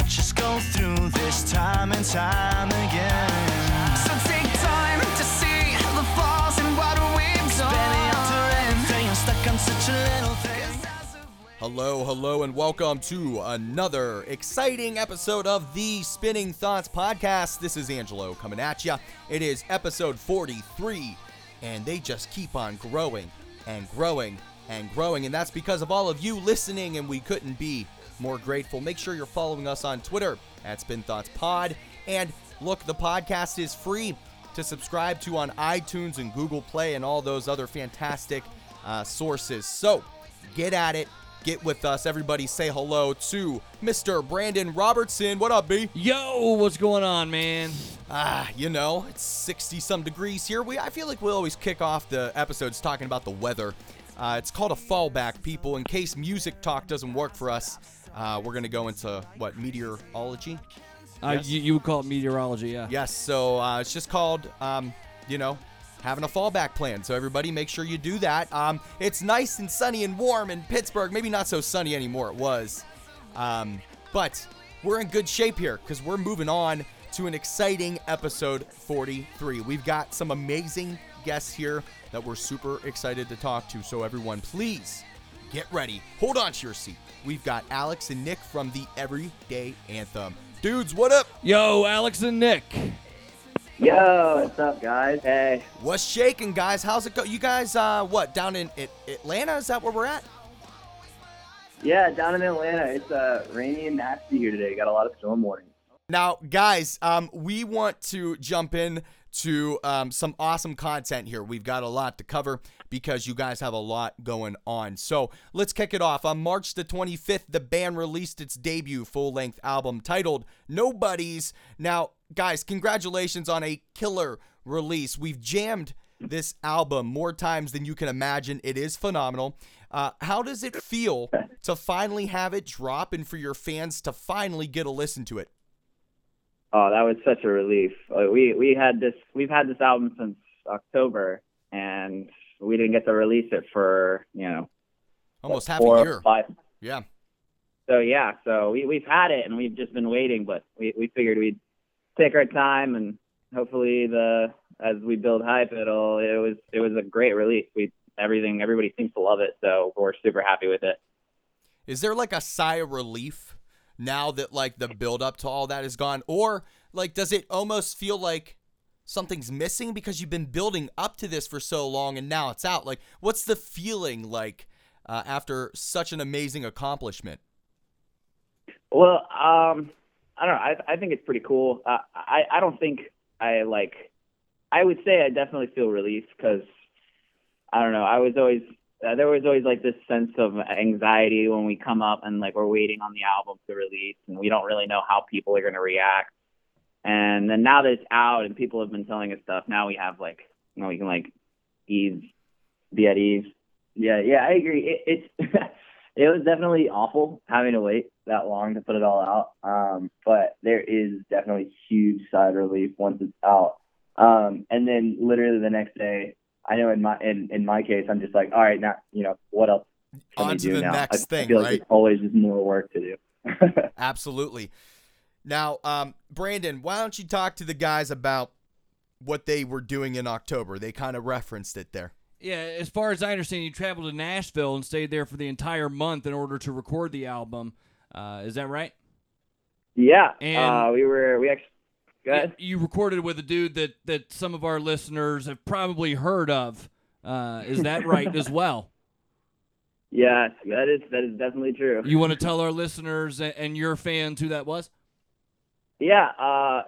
watch us go through this time and time again. So take time to see the flaws in what we've done. Penny everything, stuck on such a little thing. Hello, hello, and welcome to another exciting episode of the Spinning Thoughts Podcast. This is Angelo coming at you. It is episode 43, and they just keep on growing and growing and growing, and that's because of all of you listening, and we couldn't be more grateful. Make sure you're following us on Twitter at Spin Thoughts Pod, and look, the podcast is free to subscribe to on iTunes and Google Play and all those other fantastic uh, sources. So get at it. Get with us. Everybody say hello to Mr. Brandon Robertson. What up, B? Yo, what's going on, man? Ah, you know, it's 60 some degrees here. We I feel like we always kick off the episodes talking about the weather. Uh, it's called a fallback, people. In case music talk doesn't work for us, uh, we're going to go into what, meteorology? Uh, Yes. you, you would call it meteorology, yeah. Yes, so uh, it's just called, um, you know, having a fallback plan. So everybody, make sure you do that. Um, it's nice and sunny and warm in Pittsburgh. Maybe not so sunny anymore. It was, um, but we're in good shape here because we're moving on to an exciting episode 43. We've got some amazing guests here that we're super excited to talk to. So everyone, please get ready. Hold on to your seat. We've got Alex and Nick from the Everyday Anthem. Dudes, what up? Yo, Alex and Nick. Yo, what's up, guys? Hey. What's shaking, guys? How's it go? You guys, uh, what down in At- Atlanta? Is that where we're at? Yeah, down in Atlanta, it's uh, rainy and nasty here today. Got a lot of storm warnings. Now, guys, um, we want to jump in to um, some awesome content here. We've got a lot to cover because you guys have a lot going on. So let's kick it off. On March the 25th, the band released its debut full length album titled Nobodies. Now, guys, congratulations on a killer release. We've jammed this album more times than you can imagine. It is phenomenal. Uh, how does it feel to finally have it drop and for your fans to finally get a listen to it? Oh, that was such a relief. Uh, we we had this we've had this album since October, and we didn't get to release it for you know Almost half four a year. five. Yeah. So yeah, so we we've had it and we've just been waiting, but we we figured we'd take our time and hopefully the as we build hype, it'll it was it was a great release. We everything everybody seems to love it, so we're super happy with it. Is there like a sigh of relief now that like the build up to all that is gone? Or like does it almost feel like something's missing because you've been building up to this for so long and now it's out? Like what's the feeling like uh, after such an amazing accomplishment? Well, um, I don't know. I I think it's pretty cool. Uh, I I don't think I like. I would say I definitely feel relief because I don't know. I was always uh, there was always like this sense of anxiety when we come up and like we're waiting on the album to release and we don't really know how people are going to react. And then now that it's out and people have been telling us stuff, now we have like you know we can like ease, be at ease. Yeah, yeah, I agree. It, it's it was definitely awful having to wait that long to put it all out. Um, but there is definitely huge side relief once it's out. Um, and then literally the next day, I know in my in, in my case, I'm just like, all right, now you know what else can On we to do the now? next I, thing, I feel right? like there's always just more work to do. Absolutely. Now, um, Brandon, why don't you talk to the guys about what they were doing in October? They kind of referenced it there. Yeah, as far as I understand, you traveled to Nashville and stayed there for the entire month in order to record the album. Uh, is that right? yeah, And- uh, we were we actually. Go ahead. You recorded with a dude that, that some of our listeners have probably heard of. Uh, is that right as well? Yes, that is that is definitely true. You want to tell our listeners and, and your fans who that was? Yeah, uh,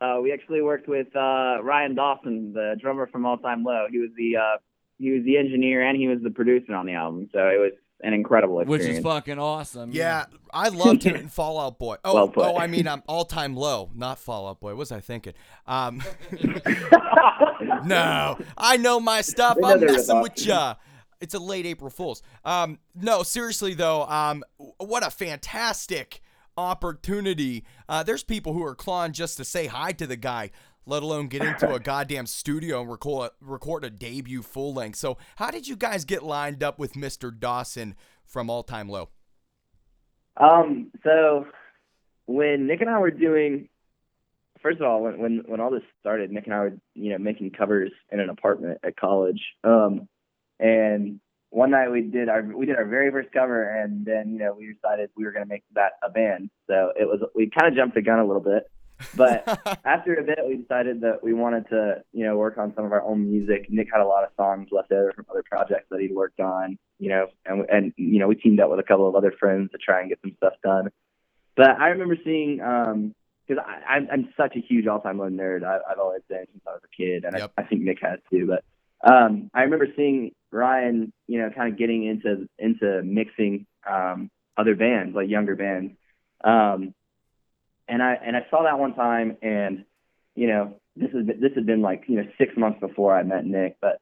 uh, we actually worked with uh, Rian Dawson, the drummer from All Time Low. He was the uh, he was the engineer and he was the producer on the album, so it was an incredible experience. Which is fucking awesome. Yeah, I loved him in Fall Out Boy. Oh, Well put. oh, I mean, I'm all time low, not Fall Out Boy. What was I thinking? Um, no, I know my stuff. I'm messing with ya. It's a late April Fool's. Um, no, seriously though, um, what a fantastic opportunity. Uh, there's people who are clawing just to say hi to the guy. let alone get into a goddamn studio and record record a debut full length. So, how did you guys get lined up with Mr. Dawson from All Time Low? Um, so when Nick and I were doing, first of all, when when when all this started, Nick and I were you know making covers in an apartment at college. Um, one night we did our we did our very first cover, and then you know we decided we were going to make that a band. So it was we kind of jumped the gun a little bit. But after a bit, we decided that we wanted to, you know, work on some of our own music. Nick had a lot of songs left over from other projects that he'd worked on, you know, and and you know we teamed up with a couple of other friends to try and get some stuff done. But I remember seeing, um, because I'm I'm such a huge All Time Low nerd. I, I've always been since I was a kid, and Yep. I, I think Nick has too. But um, I remember seeing Rian, you know, kind of getting into into mixing um, other bands, like younger bands. Um, and I and I saw that one time, and you know, this is this had been like you know six months before I met Nick, but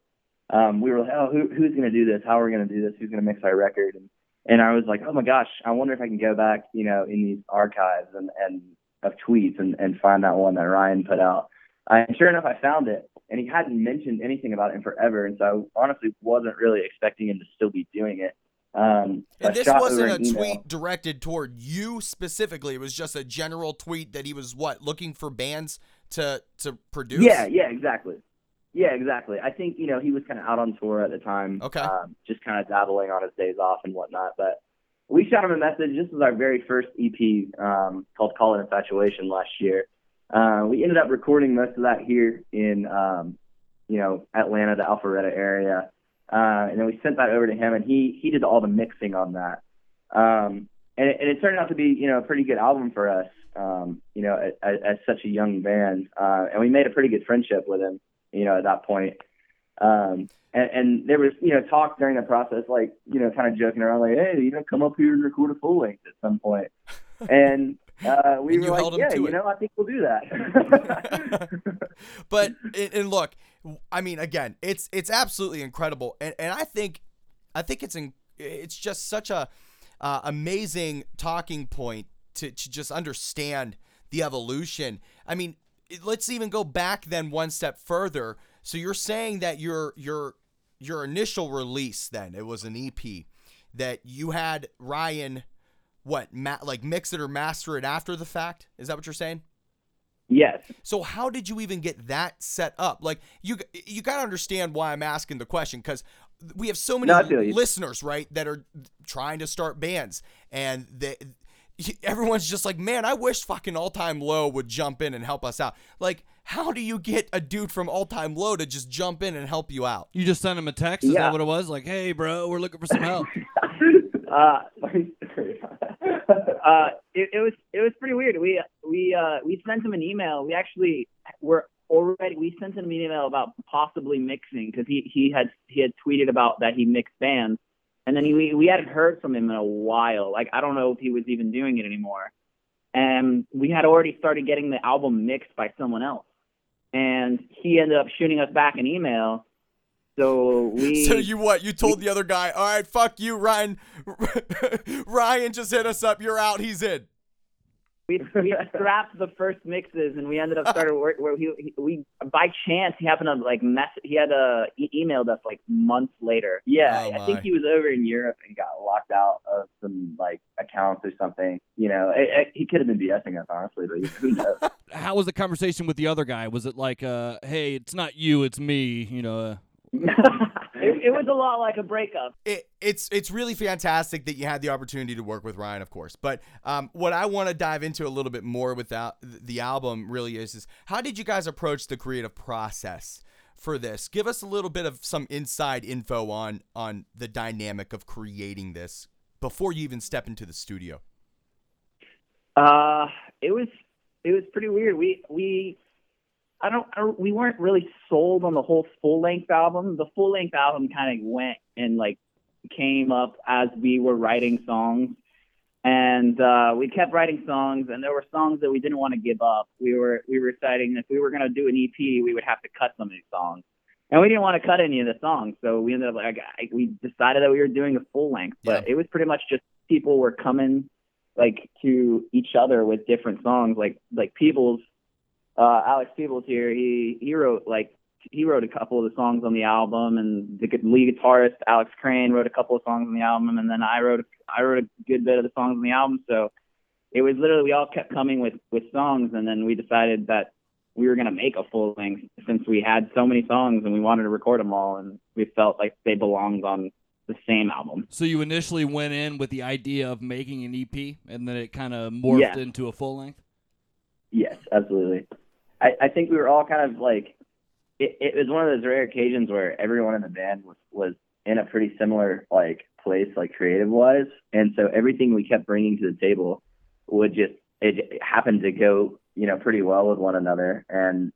um, we were like, oh, who, who's going to do this? How are we going to do this? Who's going to mix our record? And and I was like, oh my gosh, I wonder if I can go back, you know, in these archives and and of tweets and and find that one that Rian put out. And sure enough, I found it, and he hadn't mentioned anything about it in forever, and so I honestly wasn't really expecting him to still be doing it. Um, And this wasn't a email. tweet directed toward you specifically. It was just a general tweet that he was what looking for bands to to produce. Yeah, yeah, exactly. Yeah, exactly. I think you know he was kind of out on tour at the time. Okay. Um, just kind of dabbling on his days off and whatnot. But we shot him a message. This was our very first EP um, called "Call It Infatuation" last year. Uh, we ended up recording most of that here in um, you know Atlanta, the Alpharetta area, uh, and then we sent that over to him, and he he did all the mixing on that. Um, and, it, and it turned out to be you know a pretty good album for us. Um, you know, as, as such a young band, uh, and we made a pretty good friendship with him. You know, at that point. Um, and, and there was, you know, talk during the process, like, you know, kind of joking around, like, hey, you know, come up here and record a full length at some point. And uh, we And you were like, yeah, you it. know, I think we'll do that. but and, and look, I mean, again, it's it's absolutely incredible, and and I think, I think it's in, it's just such a uh, amazing talking point to to just understand the evolution. I mean, let's even go back then one step further. So you're saying that your your your initial release then it was an EP that you had Rian what ma- like mix it or master it after the fact? Is that what you're saying? yes. So how did you even get that set up? Like you you got to understand why I'm asking the question cuz we have so many No, I feel you. listeners, right, that are trying to start bands and they everyone's just like, "Man, I wish fucking All Time Low would jump in and help us out." Like, how do you get a dude from All Time Low to just jump in and help you out? You just sent him a text. Is Yeah. that what it was? Like, hey, bro, we're looking for some help. uh, funny story. uh, it, it was it was pretty weird. We we uh, we sent him an email. We actually were already we sent him an email about possibly mixing because he he had he had tweeted about that he mixed bands, and then he, we we hadn't heard from him in a while. Like I don't know if he was even doing it anymore. And we had already started getting the album mixed by someone else, and he ended up shooting us back an email. So we So you what? You told the other guy, "All right, fuck you, Rian. Rian just hit us up. You're out. He's in." we we scrapped the first mixes and we ended up started work where he, he we by chance he happened to like mess he had uh e- emailed us like months later yeah Oh, i think he was over in europe and got locked out of some like accounts or something you know it, it, he could have been bsing us honestly but who knows How was the conversation with the other guy? Was it like, uh, hey, it's not you, it's me? You know, uh, it, it was a lot like a breakup it, it's it's really fantastic that you had the opportunity to work with Rian, of course. But um, what I want to dive into a little bit more with that, the album really is is how did you guys approach the creative process for this? Give us a little bit of some inside info on on the dynamic of creating this before you even step into the studio. Uh, it was it was pretty weird. We we I don't, I don't we weren't really sold on the whole full length album. The full length album kind of went and like came up as we were writing songs, and uh, we kept writing songs. And there were songs that we didn't want to give up. We were we were deciding if we were gonna do an EP, we would have to cut some of these songs. And we didn't want to cut any of the songs, so we ended up like I, we decided that we were doing a full length. But Yeah. it was pretty much just people were coming like to each other with different songs like like people's uh, Alex Peebles here, he he wrote like he wrote a couple of the songs on the album, and the lead guitarist Alex Crane wrote a couple of songs on the album, and then I wrote I wrote a good bit of the songs on the album. So it was literally we all kept coming with with songs, and then we decided that we were gonna make a full length since we had so many songs and we wanted to record them all, and we felt like they belonged on the same album. So you initially went in with the idea of making an EP, and then it kind of morphed Yeah. into a full length. Yes, absolutely. I, I think we were all kind of like it, it was one of those rare occasions where everyone in the band was was in a pretty similar like place like creative wise and so everything we kept bringing to the table would just it, happened to go you know pretty well with one another. And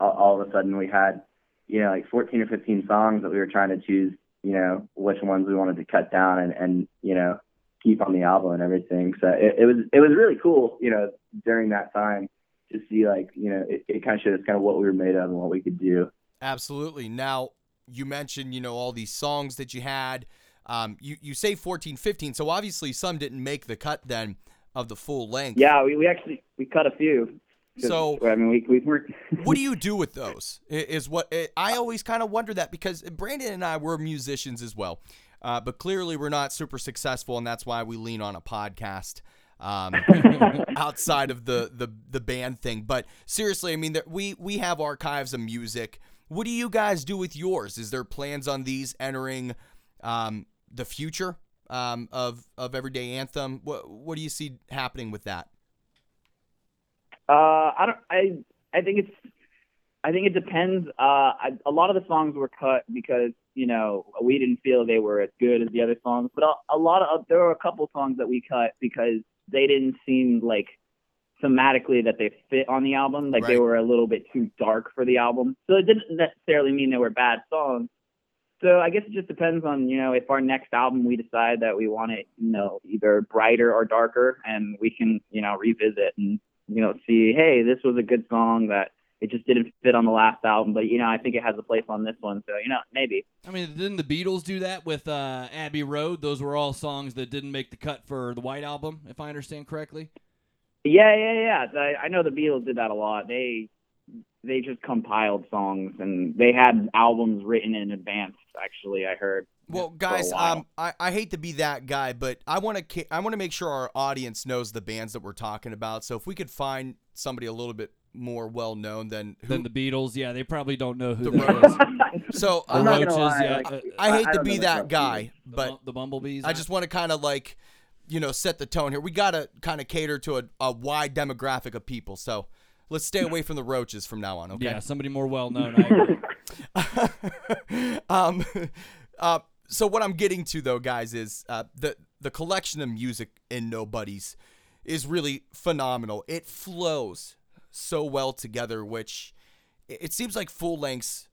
all, all of a sudden we had you know like 14 or 15 songs that we were trying to choose you know which ones we wanted to cut down and and you know keep on the album and everything. So it, it was it was really cool you know during that time to see like you know it, it kind of showed us kind of what we were made of and what we could do Absolutely. Now, you mentioned, you know, all these songs that you had. Um, you, you say 14, 15, so obviously some didn't make the cut then of the full length. yeah we, we actually we cut a few. So- i mean we we were what do you do with those? Is what I I always kind of wonder that because Brandon and I were musicians as well, uh, but clearly we're not super successful, and that's why we lean on a podcast um, outside of the, the the band thing. But seriously, I mean, there, we we have archives of music. What do you guys do with yours? Is there plans on these entering um, the future um, of of Everyday Anthem? What what do you see happening with that? Uh, I don't. I I think it's. I think it depends. Uh, I, a lot of the songs were cut because you know we didn't feel they were as good as the other songs. But a, a lot of there were a couple songs that we cut because they didn't seem like thematically that they fit on the album. Like they were a little bit too dark for the album. So it didn't necessarily mean they were bad songs. So I guess it just depends on you know if our next album we decide that we want it you know either brighter or darker, and we can you know revisit and you know see hey this was a good song that it just didn't fit on the last album, but you know I think it has a place on this one. So you know maybe. I mean, didn't the Beatles do that with uh, Abbey Road? Those were all songs that didn't make the cut for the White Album, if I understand correctly. Yeah, yeah, yeah. I, I know the Beatles did that a lot. They they just compiled songs and they had albums written in advance. Actually, I heard. Well, guys, um, I, I hate to be that guy, but I want to I want to make sure our audience knows the bands that we're talking about. So if we could find somebody a little bit more well known than who, Then the Beatles, yeah, they probably don't know who The that is. so The I'm uh, not Roaches, gonna lie, yeah. like, uh, I hate I to be that guy, either. the, but bu- the Bumblebees. I just want to kind of like you know set the tone here. We got to kind of cater to a, a wide demographic of people. So let's stay away from the roaches from now on. Okay. yeah, somebody more well known. I agree. um, uh, so what I'm getting to though, guys, is uh, the the collection of music in Nobodies is really phenomenal. It flows so well together, which it seems like full lengths.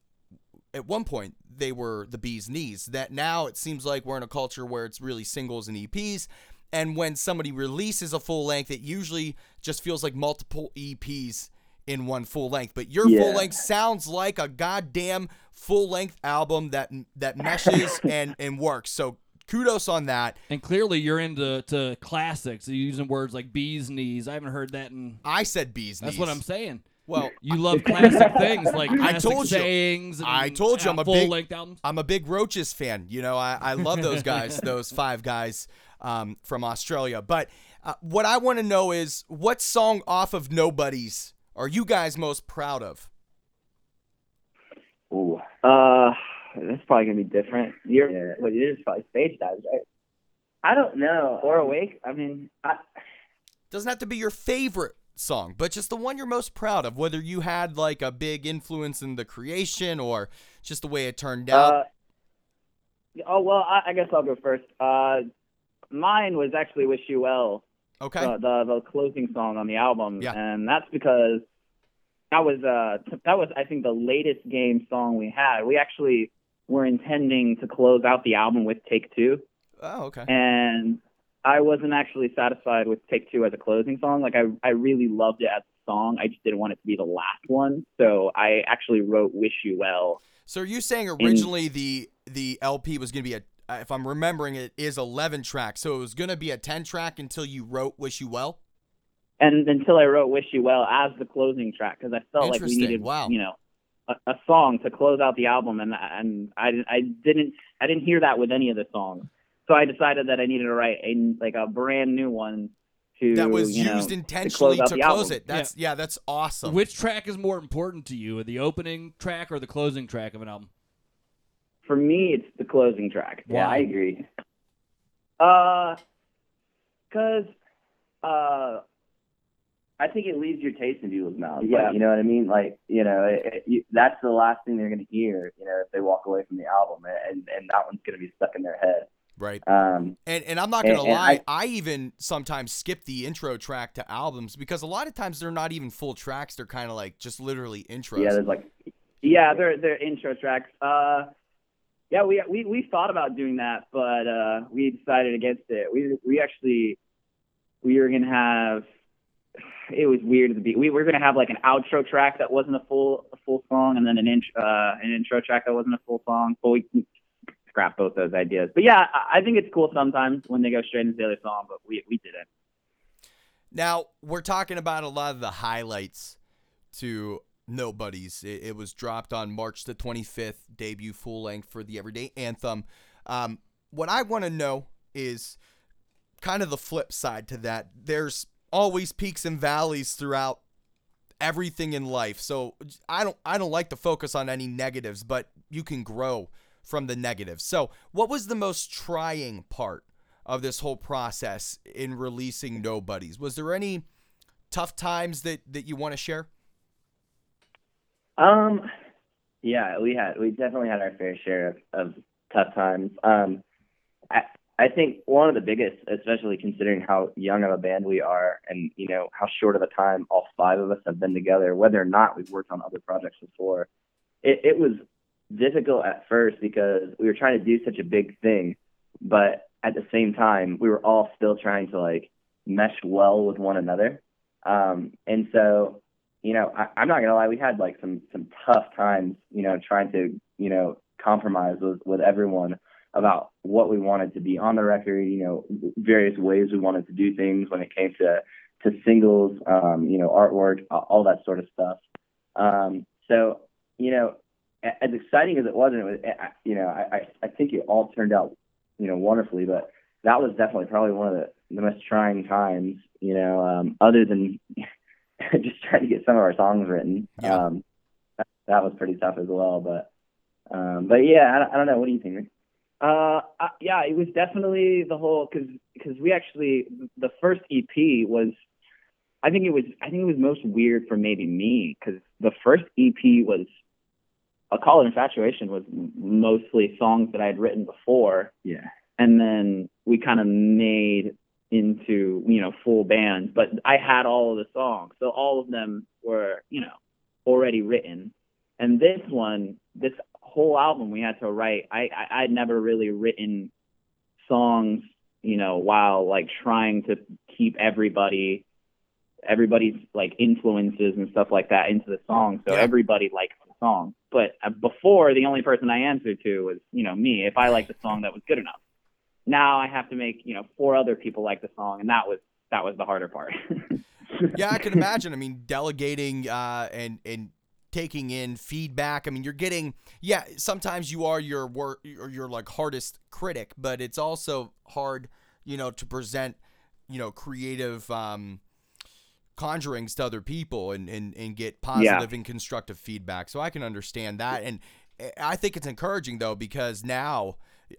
At one point, they were the bee's knees. That now it seems like we're in a culture where it's really singles and EPs. And when somebody releases a full length, it usually just feels like multiple EPs in one full length. But your full length sounds like a goddamn full length album that that meshes and and works. So kudos on that. and clearly, you're into to classics. You're using words like bees knees. I haven't heard that in. I said bees knees. That's what I'm saying. Well, You love classic things like I classic told you. sayings. And, I told you I'm a full big- length albums. I'm a big Roaches fan. You know, I, I love those guys, those five guys um, from Australia. But uh, what I want to know is what song off of Nobodies are you guys most proud of? Ooh. Uh, that's probably gonna be different. You're, yeah. well, it is probably stage dives, right? I don't know. Or awake. I mean, I, Doesn't have to be your favorite song, but just the one you're most proud of, whether you had like a big influence in the creation or just the way it turned out. Uh, oh well, I, I guess I'll go first. Uh, mine was actually "Wish You Well," okay. uh, the the closing song on the album, Yeah. and that's because that was uh that was I think the latest game song we had. We actually were intending to close out the album with "Take Two, oh, okay. and I wasn't actually satisfied with "Take Two as a closing song. Like I I really loved it as a song. I just didn't want it to be the last one, so I actually wrote "Wish You Well." So are you saying originally the the LP was going to be a if I'm remembering it is 11 tracks. So it was going to be a 10 track until you wrote Wish You Well? and until I wrote "Wish You Well" as the closing track because I felt like we needed, Wow. you know, a, a song to close out the album, and and I I didn't I didn't hear that with any of the songs, so I decided that I needed to write a like a brand new one to That was you know, used to intentionally close to close, it. That's yeah. that's awesome. Which track is more important to you, the opening track or the closing track of an album? For me, it's the closing track. Yeah, I agree. Uh, cause uh, I think it leaves your taste in people's mouths. Yeah. Like, you know what I mean? Like, you know, it, it, you, that's the last thing they're going to hear, you know, if they walk away from the album. And, and that one's going to be stuck in their head. right. Um, And and I'm not gonna And- and lie, I, even sometimes skip the intro track to albums because a lot of times they're not even full tracks. They're kind of like just literally intros. yeah, there's like, yeah, they're they're intro tracks. Uh, yeah, we we we thought about doing that, but uh, we decided against it. We we actually we were gonna have. It was weird at the. We were gonna have like an outro track that wasn't a full a full song, and then an int- uh, an intro track that wasn't a full song. But we scrapped both those ideas. But yeah, I, I think it's cool sometimes when they go straight into the other song. But we we didn't. Now we're talking about a lot of the highlights to Nobodies. It, it was dropped on March the 25th, debut full length for the Everyday Anthem. Um, what I want to know is kind of the flip side to that. There's always peaks and valleys throughout everything in life. So I don't I don't like to focus on any negatives, but you can grow from the negatives. So, what was the most trying part of this whole process in releasing Nobodies? Was there any tough times that that you want to share? Um, yeah, we had we definitely had our fair share of, of tough times. Um, I I think one of the biggest, especially considering how young of a band we are, and you know how short of a time all five of us have been together, whether or not we've worked on other projects before, it, it was difficult at first because we were trying to do such a big thing, but at the same time we were all still trying to like mesh well with one another. Um, and so you know, I, I'm not gonna lie, we had like some some tough times, you know, trying to, you know, compromise with with everyone about what we wanted to be on the record, you know, various ways we wanted to do things when it came to to singles, um, you know, artwork, all that sort of stuff. Um, so, you know, as exciting as it was, and it was, you know, I, I think it all turned out, you know, wonderfully, but that was definitely probably one of the, the most trying times, you know, um, other than just trying to get some of our songs written. Yeah. Um, that, that was pretty tough as well. But um, but yeah, I, don't- I don't know. What do you think? Uh, uh, yeah, it was definitely the whole because because we actually the first EP was, I think it was I think it was most weird for maybe me because the first EP was, a Call It Infatuation was mostly songs that I had written before, Yeah. and then we kind of made into you know full bands, but I had all of the songs, so all of them were you know already written, and this one this whole album we had to write. I, I I'd never really written songs, you know, while like trying to keep everybody everybody's like influences and stuff like that into the song, so Yeah. everybody likes the song. But uh, before, the only person I answered to was you know me. If I liked the song, that was good enough. Now I have to make you know four other people like the song, and that was that was the harder part. yeah, I can imagine. I mean, delegating uh, and and taking in feedback. I mean, you're getting yeah. Sometimes you are your work or your like hardest critic, but it's also hard, you know, to present, you know, creative um, conjurings to other people and and and get positive and constructive feedback. So I can understand that, and I think it's encouraging though because now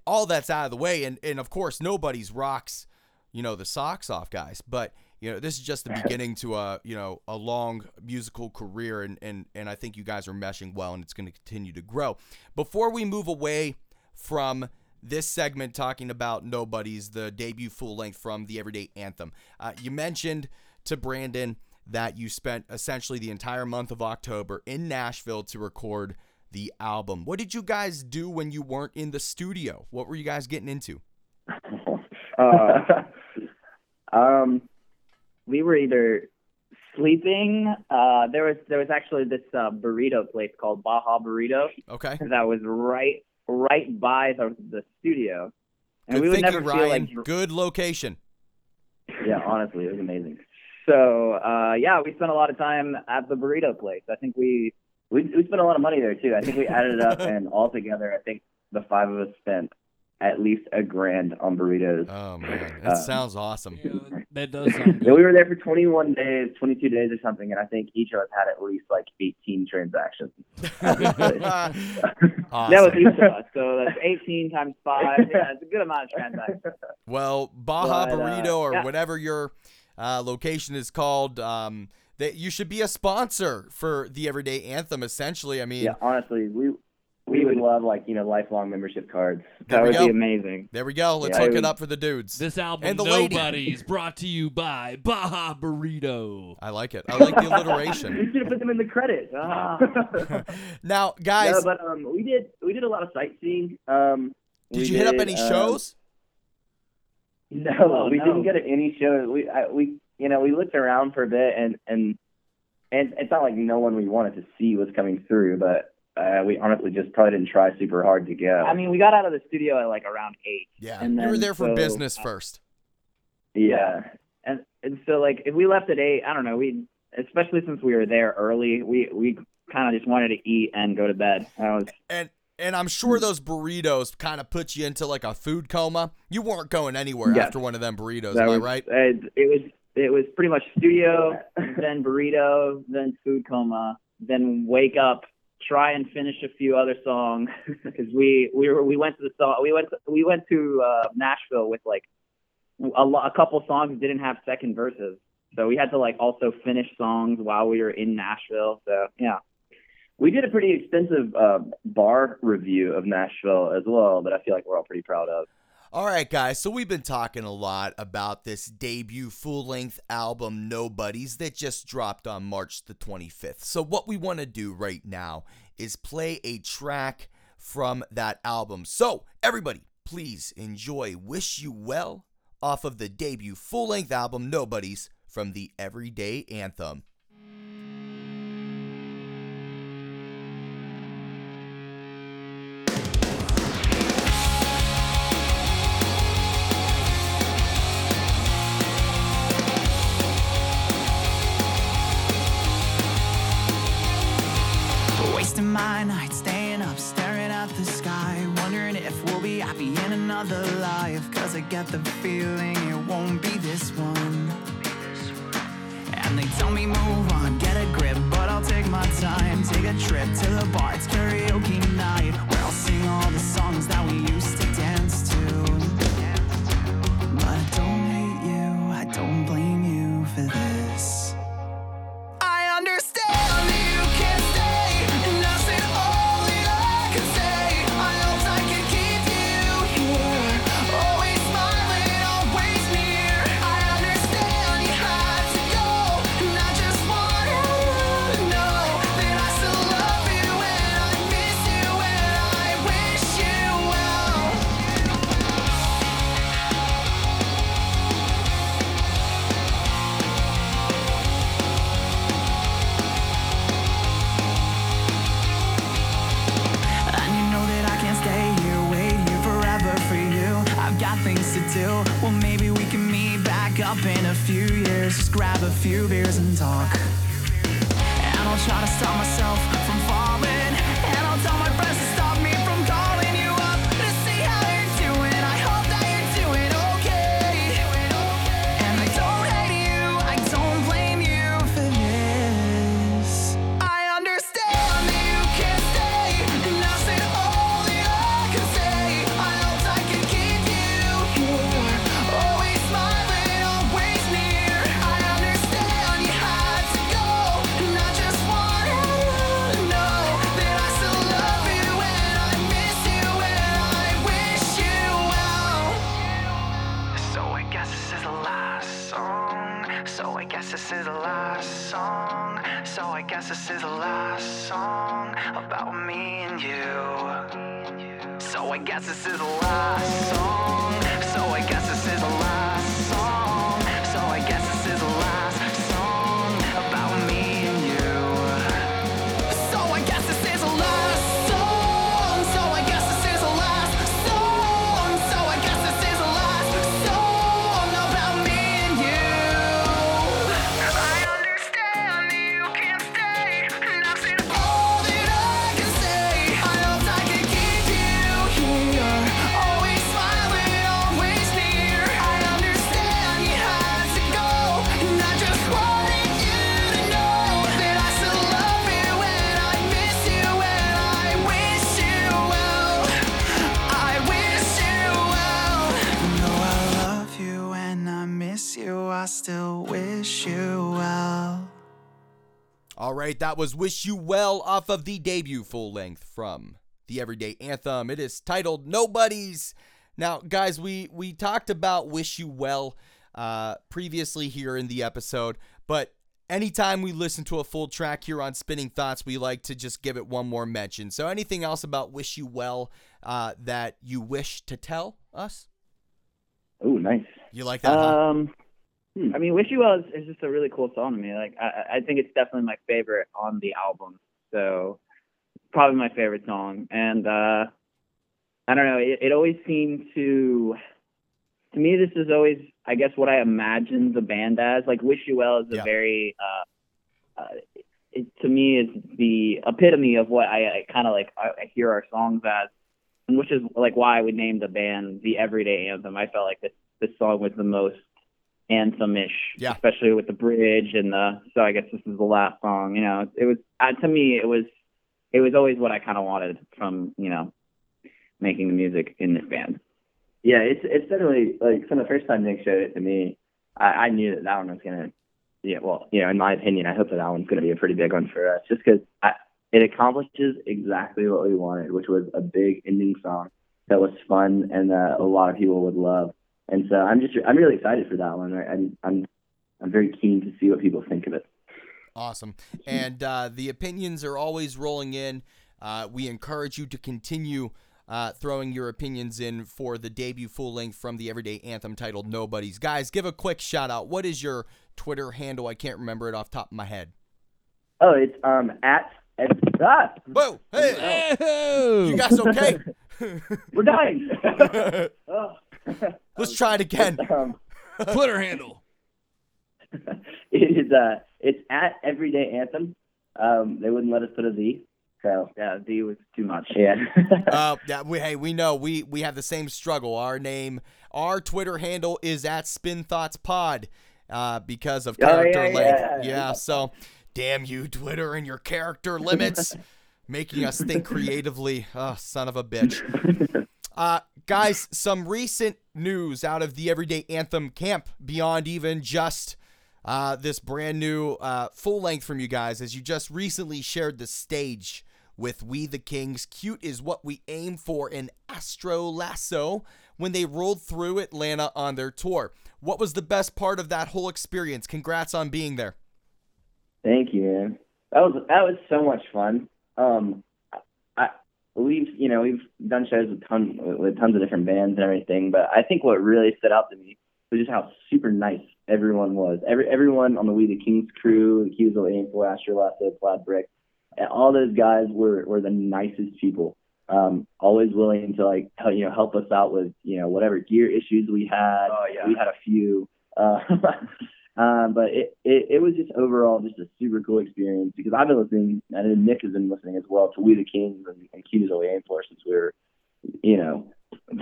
all that's out of the way, and and of course nobody's rocks you know the socks off guys but you know this is just the beginning to a you know a long musical career and and and I think you guys are meshing well and it's going to continue to grow. Before we move away from this segment talking about Nobodies, the debut full length from the everyday anthem uh, you mentioned to Brandon that you spent essentially the entire month of October in Nashville to record the album. What did you guys do when you weren't in the studio? What were you guys getting into? Uh, um, we were either sleeping. Uh, there was there was actually this uh, burrito place called Baja Burrito okay that was right right by the the studio, and Good we would thinking, never Rian. feel like Good location. yeah, honestly, it was amazing. So uh, yeah, we spent a lot of time at the burrito place. I think we We we spent a lot of money there too. I think we added it up, and altogether, I think the five of us spent at least a grand on burritos. Oh man, that Uh, sounds awesome. Yeah, that does sound Yeah, good. we were there for 21 days, 22 days or something, and I think each of us had at least like 18 transactions. awesome. that was each of us. So that's 18 times five. Yeah, it's a good amount of transactions. Well, Baja But, uh, Burrito or yeah. whatever your uh, location is called, um, that you should be a sponsor for the Everyday Anthem. Essentially, I mean, Yeah, honestly, we we would love like you know lifelong membership cards. There That would go. be amazing. there we go. Let's Yeah, hook it it up for the dudes. This album, And the lady. Nobody, is brought to you by Baja Burrito. I like it. I like the alliteration. we should have put them in the credits. Ah. now, guys, no, but um, we did we did a lot of sightseeing. Um, did we you hit up any um, shows? No, Oh, we no. didn't get to any shows. We I, we you know we looked around for a bit, and and and it's not like no one we wanted to see was coming through, but uh, we honestly just probably didn't try super hard to go. I mean, we got out of the studio at like around eight, Yeah, and you were there for so- business first. yeah, and and so like if we left at eight, I don't know, we especially since we were there early, we we kind of just wanted to eat and go to bed. That was And and I'm sure those burritos kind of put you into like a food coma. You weren't going anywhere Yes. after one of them burritos, that am I right? It, it was it was pretty much studio, then burrito, then food coma, then wake up, try and finish a few other songs because we we were we went to the song we went we went to uh, Nashville with like a, lo- a couple songs didn't have second verses, so we had to like also finish songs while we were in Nashville. So yeah. we did a pretty extensive uh, bar review of Nashville as well that I feel like we're all pretty proud of. All right, guys. So we've been talking a lot about this debut full-length album Nobodies that just dropped on March the 25th. So what we want to do right now is play a track from that album. So everybody, please enjoy Wish You Well off of the debut full-length album Nobodies from the Everyday Anthem. Right, that was Wish You Well off of the debut full length from the Everyday Anthem. It is titled Nobodies. Now, guys, we we talked about Wish You Well uh, previously here in the episode, but anytime we listen to a full track here on Spinning Thoughts, we like to just give it one more mention. So, anything else about Wish You Well uh, that you wish to tell us? Oh, nice. You like that? huh? Hmm. I mean, "Wish You Well" is, is just a really cool song to me. Like, I, I think it's definitely my favorite on the album. So, probably my favorite song. And uh, I don't know. It, it always seemed to, to me, this is always, I guess, what I imagined the band as. Like, "Wish You Well" is a Yeah. very, uh, uh, it, to me, is the epitome of what I, I kind of like. I, I hear our songs as, and which is like why I would name the band the Everyday Anthem. I felt like this this song was the most anthem-ish, Yeah. especially with the bridge and the. So I guess this is the last song. You know, it was uh, to me it was it was always what I kind of wanted from you know making the music in this band. Yeah, it's it's definitely like from the first time Nick showed it to me, I, I knew that that one was gonna. Yeah, well, you know, in my opinion, I hope that that one's gonna be a pretty big one for us, just because it accomplishes exactly what we wanted, which was a big ending song that was fun and that a lot of people would love. And so I'm just I'm really excited for that one. I, I'm I'm I'm very keen to see what people think of it. Awesome. And uh, the opinions are always rolling in. Uh, we encourage you to continue uh, throwing your opinions in for the debut full length from the Everyday Anthem titled Nobodies. Guys, give a quick shout out. What is your Twitter handle? I can't remember it off the top of my head. Oh, it's um at, at ah, Whoa! Hey! Oh! You guys okay? we're dying. oh. Let's try it again. Um, Twitter handle. it is uh it's at everyday anthem. Um, they wouldn't let us put a Z, so Yeah, D was too much. yeah. Uh, yeah, we, hey, we know we we have the same struggle. Our name, our Twitter handle is at Spin Thoughts Pod, uh, because of Oh, character yeah, length. yeah. so damn you, Twitter, and your character limits, making us think creatively. Oh, son of a bitch. Uh, guys, some recent news out of the Everyday Anthem camp beyond even just uh, this brand new uh, full length from you guys, as you just recently shared the stage with We the Kings. Cute is what we aim for in Astro Lasso when they rolled through Atlanta on their tour. What was the best part of that whole experience? Congrats on being there. Thank you, man. That was that was so much fun. Um, we've you know we've done shows with tons with tons of different bands and everything, but I think what really stood out to me was just how super nice everyone was. Every everyone on the We the Kings crew, the Q's of Aim for Astro Lasso, Plaid Brick, and all those guys were were the nicest people. Um, always willing to like help, you know help us out with you know whatever gear issues we had. Oh, yeah. We had a few. Uh, Um, but it, it, it was just overall just a super cool experience because I've been listening, and then Nick has been listening as well to We the Kings and, and Cuties Away Aim For since we were, you know,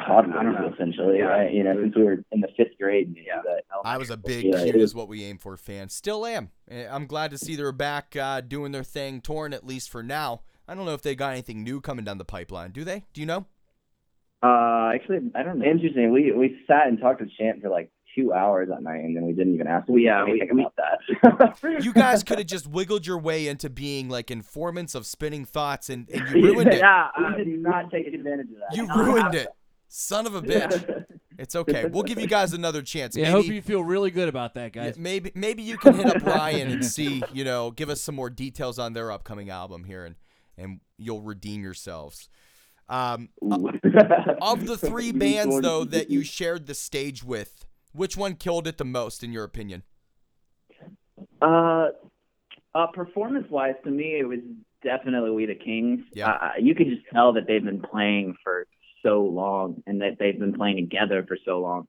toddlers I don't know. essentially, Yeah. right? You know, since we were in the fifth grade. maybe, Yeah. but- I was a big Yeah, cute it is what we aim for fan. Still am. Eh, I'm glad to see they're back uh, doing their thing, torn at least for now. I don't know if they got anything new coming down the pipeline. Do they? Do you know? Uh, actually, I don't know. Interesting. We we sat and talked with Champ for like two hours that night, and then we didn't even ask him Yeah, we- anything we- about that. You guys could have just wiggled your way into being like informants of spinning thoughts, and, and you ruined it. Yeah, we uh, did not take advantage of that. You ruined it. Son of a bitch. It's okay. We'll give you guys another chance. Yeah, I hope you feel really good about that, yeah, guys. maybe maybe you can hit up Ryan and see, you know, give us some more details on their upcoming album here, and and you'll redeem yourselves. Um, of the three bands though that you shared the stage with, which one killed it the most in your opinion? Uh, uh, performance-wise, to me, it was definitely We the Kings. Yeah. Uh, you could just tell that they've been playing for so long, and that they've been playing together for so long.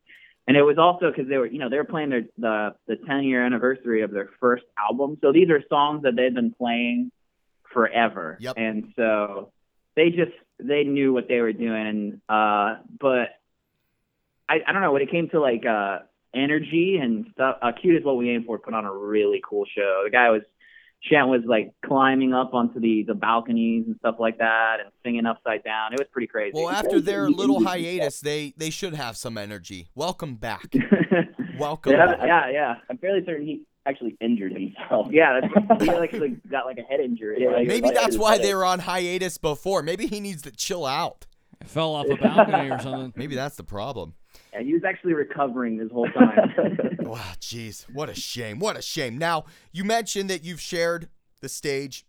And it was also because they were, you know, they were playing their the the 10 year anniversary of their first album. So these are songs that they've been playing forever. Yep. And so they just they knew what they were doing. Uh, but I I don't know when it came to like uh energy and stuff. Uh, Cute is what we aim for. Put on a really cool show. The guy was Shaant was like climbing up onto the the balconies and stuff like that, and singing upside down. It was pretty crazy. Well, after their little hiatus, they they should have some energy. Welcome back. Welcome yeah, back. yeah, yeah. I'm fairly certain he actually injured himself. Yeah, that's, he actually got like a head injury. Yeah, Like, Maybe like that's why they were on hiatus before. Maybe he needs to chill out. I fell off a balcony or something. Maybe that's the problem. Yeah, he was actually recovering this whole time. Wow, jeez, what a shame. What a shame. Now, you mentioned that you've shared the stage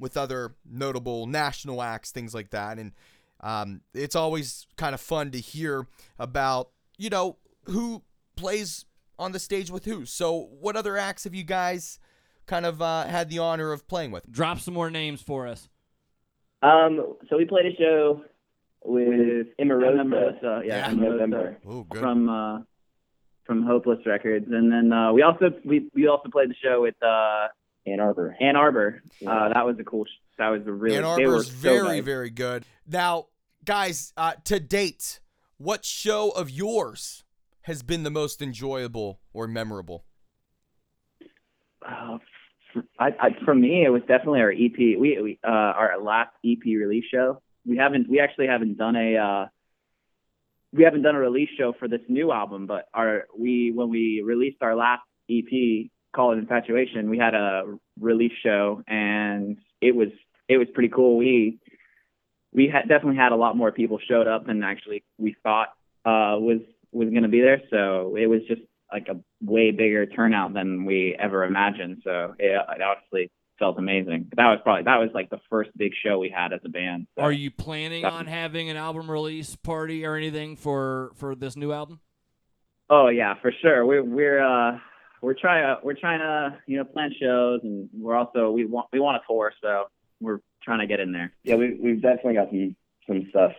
with other notable national acts, things like that, and um, it's always kind of fun to hear about, you know, who plays on the stage with who. So, what other acts have you guys kind of uh, had the honor of playing with? Drop some more names for us. Um, so we played a show with Emarosa Emarosa, yeah, in Emarosa. November. Oh, good. from uh, from Hopeless Records, and then uh, we also we we also played the show with uh, Ann Arbor. Ann Arbor. Yeah. Uh, that was a cool. Sh- that was a really. Ann they were Arbor's so very, nice. very good. Now, guys, uh, to date, what show of yours has been the most enjoyable or memorable? Uh, f- I, I, for me, it was definitely our EP. We, we uh, our last EP release show. We haven't. We actually haven't done a. Uh, we haven't done a release show for this new album, but our we when we released our last EP called Infatuation, we had a release show, and it was it was pretty cool. We we had definitely had a lot more people showed up than actually we thought uh, was was going to be there. So it was just like a way bigger turnout than we ever imagined. So it, it honestly felt amazing. That was probably that was like the first big show we had as a band. So. Are you planning That- on having an album release party or anything for for this new album? Oh yeah, for sure. We're we're uh we're trying we're trying to you know plan shows and we're also we want we want a tour so we're trying to get in there. Yeah, we we've definitely got some some stuff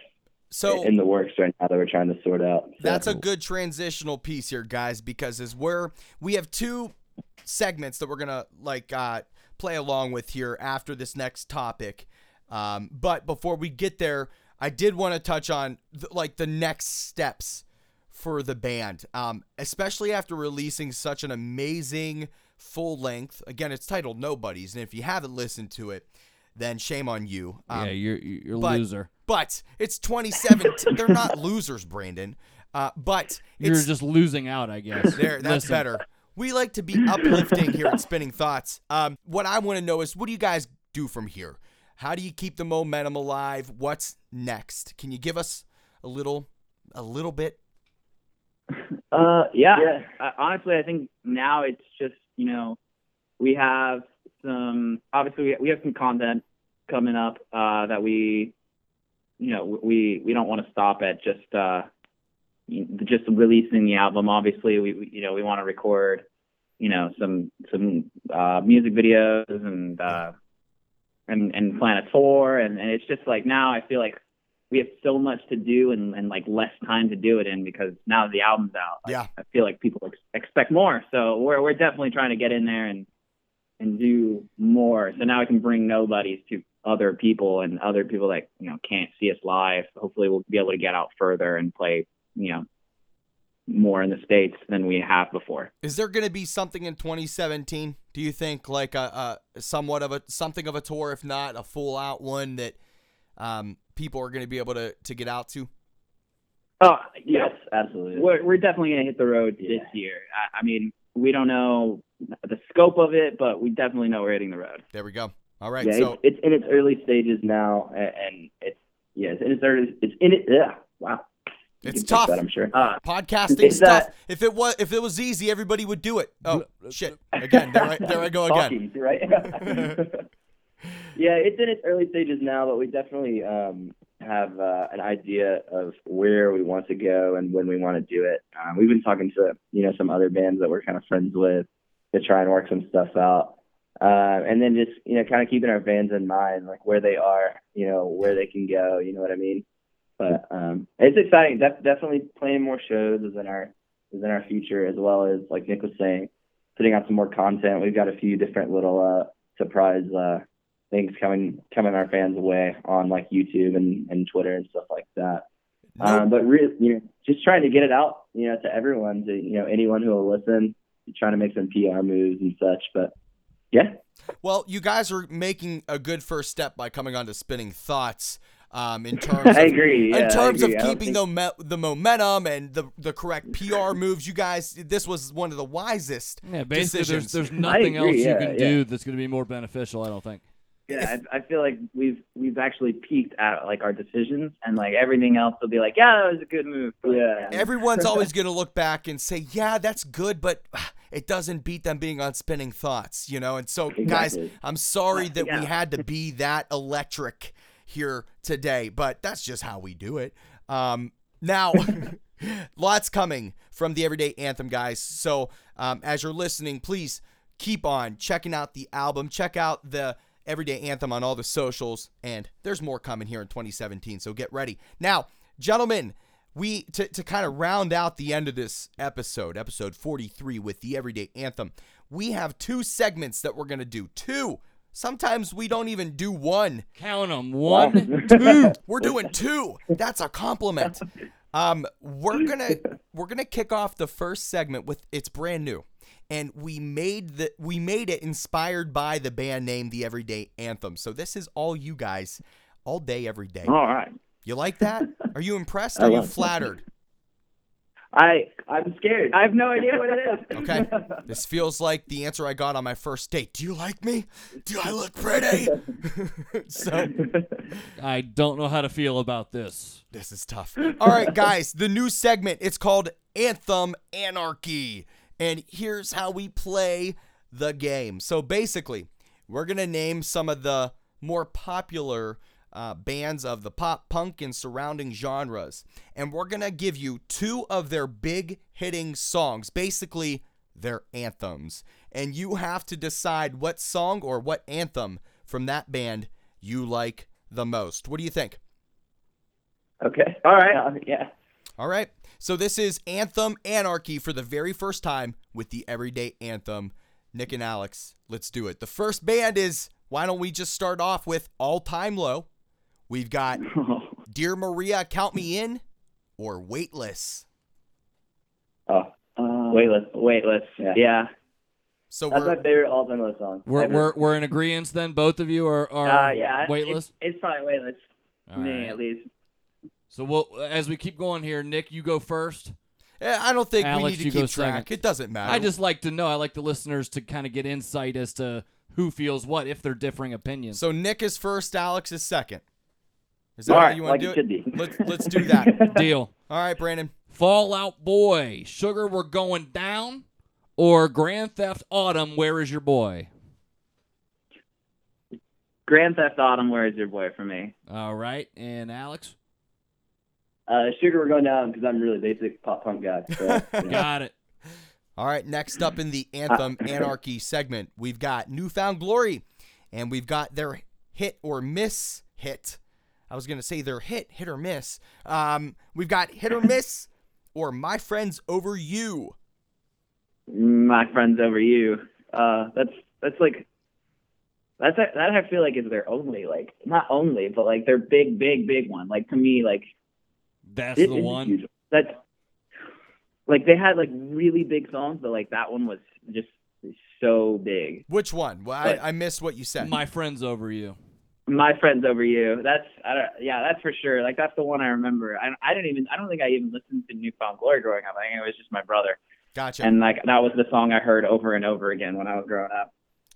So in the works right now that we're trying to sort out. So- That's a good transitional piece here, guys, because as we're we have two segments that we're gonna like uh, play along with here after this next topic. Um, but before we get there, I did want to touch on th- like the next steps for the band, um, especially after releasing such an amazing full length. Again, it's titled Nobodies, and if you haven't listened to it, then shame on you. Um, yeah, you're you're but- loser. but it's 2017. They're not losers, Brandon. Uh, but You're just losing out, I guess. there. That's Listen, better. We like to be uplifting here at Spinning Thoughts. Um, what I want to know is, what do you guys do from here? How do you keep the momentum alive? What's next? Can you give us a little, a little bit? Uh, yeah. Yeah. Uh, honestly, I think now it's just you know we have some obviously we, we have some content coming up uh, that we you know we we don't want to stop at just uh, just releasing the album. Obviously, we, we you know we want to record you know some some uh, music videos and uh, and and plan a tour and, and it's just like now I feel like we have so much to do and, and like less time to do it in because now the album's out. Like, Yeah. I feel like people ex- expect more. So we're we're definitely trying to get in there and and do more. So now I can bring nobodies to other people and other people that you know can't see us live. Hopefully we'll be able to get out further and play you know more in the states than we have before. Is there going to be something in 2017? Do you think like a, a somewhat of a something of a tour, if not a full out one that um, people are going to be able to to get out to? Oh yes, absolutely. We're, we're definitely going to hit the road Yeah. this year. I, I mean, we don't know the scope of it, but we definitely know we're hitting the road. There we go. All right. yeah, so it's, it's in its early stages now, a- and it's yeah, it's in its early. It's in it. Yeah, wow. You It's tough. That, I'm sure. Uh, Podcasting Is stuff. that- If it was if it was easy, everybody would do it. Oh shit! Again, there I, there I go again. Talking, right? yeah, it's in its early stages now, but we definitely um, have uh, an idea of where we want to go and when we want to do it. Um, we've been talking to you know some other bands that we're kind of friends with to try and work some stuff out. Uh, and then just you know kind of keeping our fans in mind, like where they are, you know where they can go. You know what I mean? But um, it's exciting. Def- definitely playing more shows is in our is in our future, as well as like Nick was saying, putting out some more content. We've got a few different little uh, surprise uh, things coming coming our fans away on like YouTube and, and Twitter and stuff like that. Um, but really, you know, just trying to get it out, you know, to everyone, to you know anyone who will listen. Trying to make some PR moves and such, but yeah, Well, you guys are making a good first step by coming on to Spinning Thoughts. Um, in terms, I of, agree. Yeah, in I terms agree. of keeping think- the the momentum and the the correct PR moves, you guys, this was one of the wisest Yeah, basically, there's decisions. there's nothing agree, else you yeah, can yeah. do that's going to be more beneficial. I don't think. Yeah, I, I feel like we've we've actually peaked at like our decisions, and like everything else will be like, yeah, that was a good move. Yeah. Everyone's always going to look back and say, "Yeah, that's good," but it doesn't beat them being on spinning thoughts, you know. And so, guys, I'm sorry that we had to be that electric here today, but that's just how we do it. Um, now, lots coming from the Everyday Anthem guys. So, um, as you're listening, please keep on checking out the album. Check out the Everyday Anthem on all the socials, and there's more coming here in 2017. So get ready. Now, gentlemen, we to, to kind of round out the end of this episode, episode 43 with the Everyday Anthem, we have two segments that we're gonna do. Two. Sometimes we don't even do one. Count them. One, two. We're doing two. That's a compliment. Um, we're gonna we're gonna kick off the first segment with it's brand new, and we made the we made it inspired by the band name, the Everyday Anthem. So this is all you guys, all day, every day. All right. You like that? Are you impressed? I Are you love it. flattered? I I'm scared. I have no idea what it is. Okay. This feels like the answer I got on my first date. Do you like me? Do I look pretty? so I don't know how to feel about this. This is tough. All right, guys, the new segment. It's called Anthem Anarchy. And here's how we play the game. So basically, we're going to name some of the more popular uh, bands of the pop, punk, and surrounding genres. And we're going to give you two of their big hitting songs, basically, their anthems. And you have to decide what song or what anthem from that band you like the most. What do you think? Okay. All right. Uh, yeah. All right. So this is Anthem Anarchy for the very first time with the Everyday Anthem. Nick and Alex, let's do it. The first band is why don't we just start off with All Time Low? We've got Dear Maria, Count Me In or Weightless. Oh. Uh, Weightless. Weightless. Yeah. Yeah. So That's we're my favorite all-time low song. We're ever. we're, we're in agreement then. Both of you are are Uh, yeah. it- weightless. It's, it's probably weightless. All me right. at least. So we'll as we keep going here, Nick, you go first. I don't think we need to keep track. second. It doesn't matter. I just like to know. I like the listeners to kind of get insight as to who feels what if they're differing opinions. So Nick is first, Alex is second. Is that All how right, you want like to do should be. Let's let's do that. Deal. All right, Brandon. Fall Out Boy, Sugar, we're going down, or Grand Theft Autumn, Where is your boy? Grand Theft Autumn. Where is your boy for me? All right, and Alex, Uh, Sugar, we're going down because I'm really basic pop punk guy. So, yeah. got it. All right, next up in the Anthem Anarchy segment, we've got New Found Glory, and we've got their hit or miss hit. I was going to say their hit, hit or miss. Um, we've got hit or miss or My Friends Over You. My friends over you. Uh, that's that's like that's that I feel like is their only like not only but like their big big big one. Like to me like That's it the one. huge. That's like they had like really big songs, but like that one was just so big. Which one? Well, But- I, I missed what you said. My friends over you. My friends over you. That's I don't yeah that's for sure. Like that's the one I remember. I I didn't even I don't think I even listened to New Found Glory growing up. I think it was just my brother, gotcha. and like that was the song I heard over and over again when I was growing up.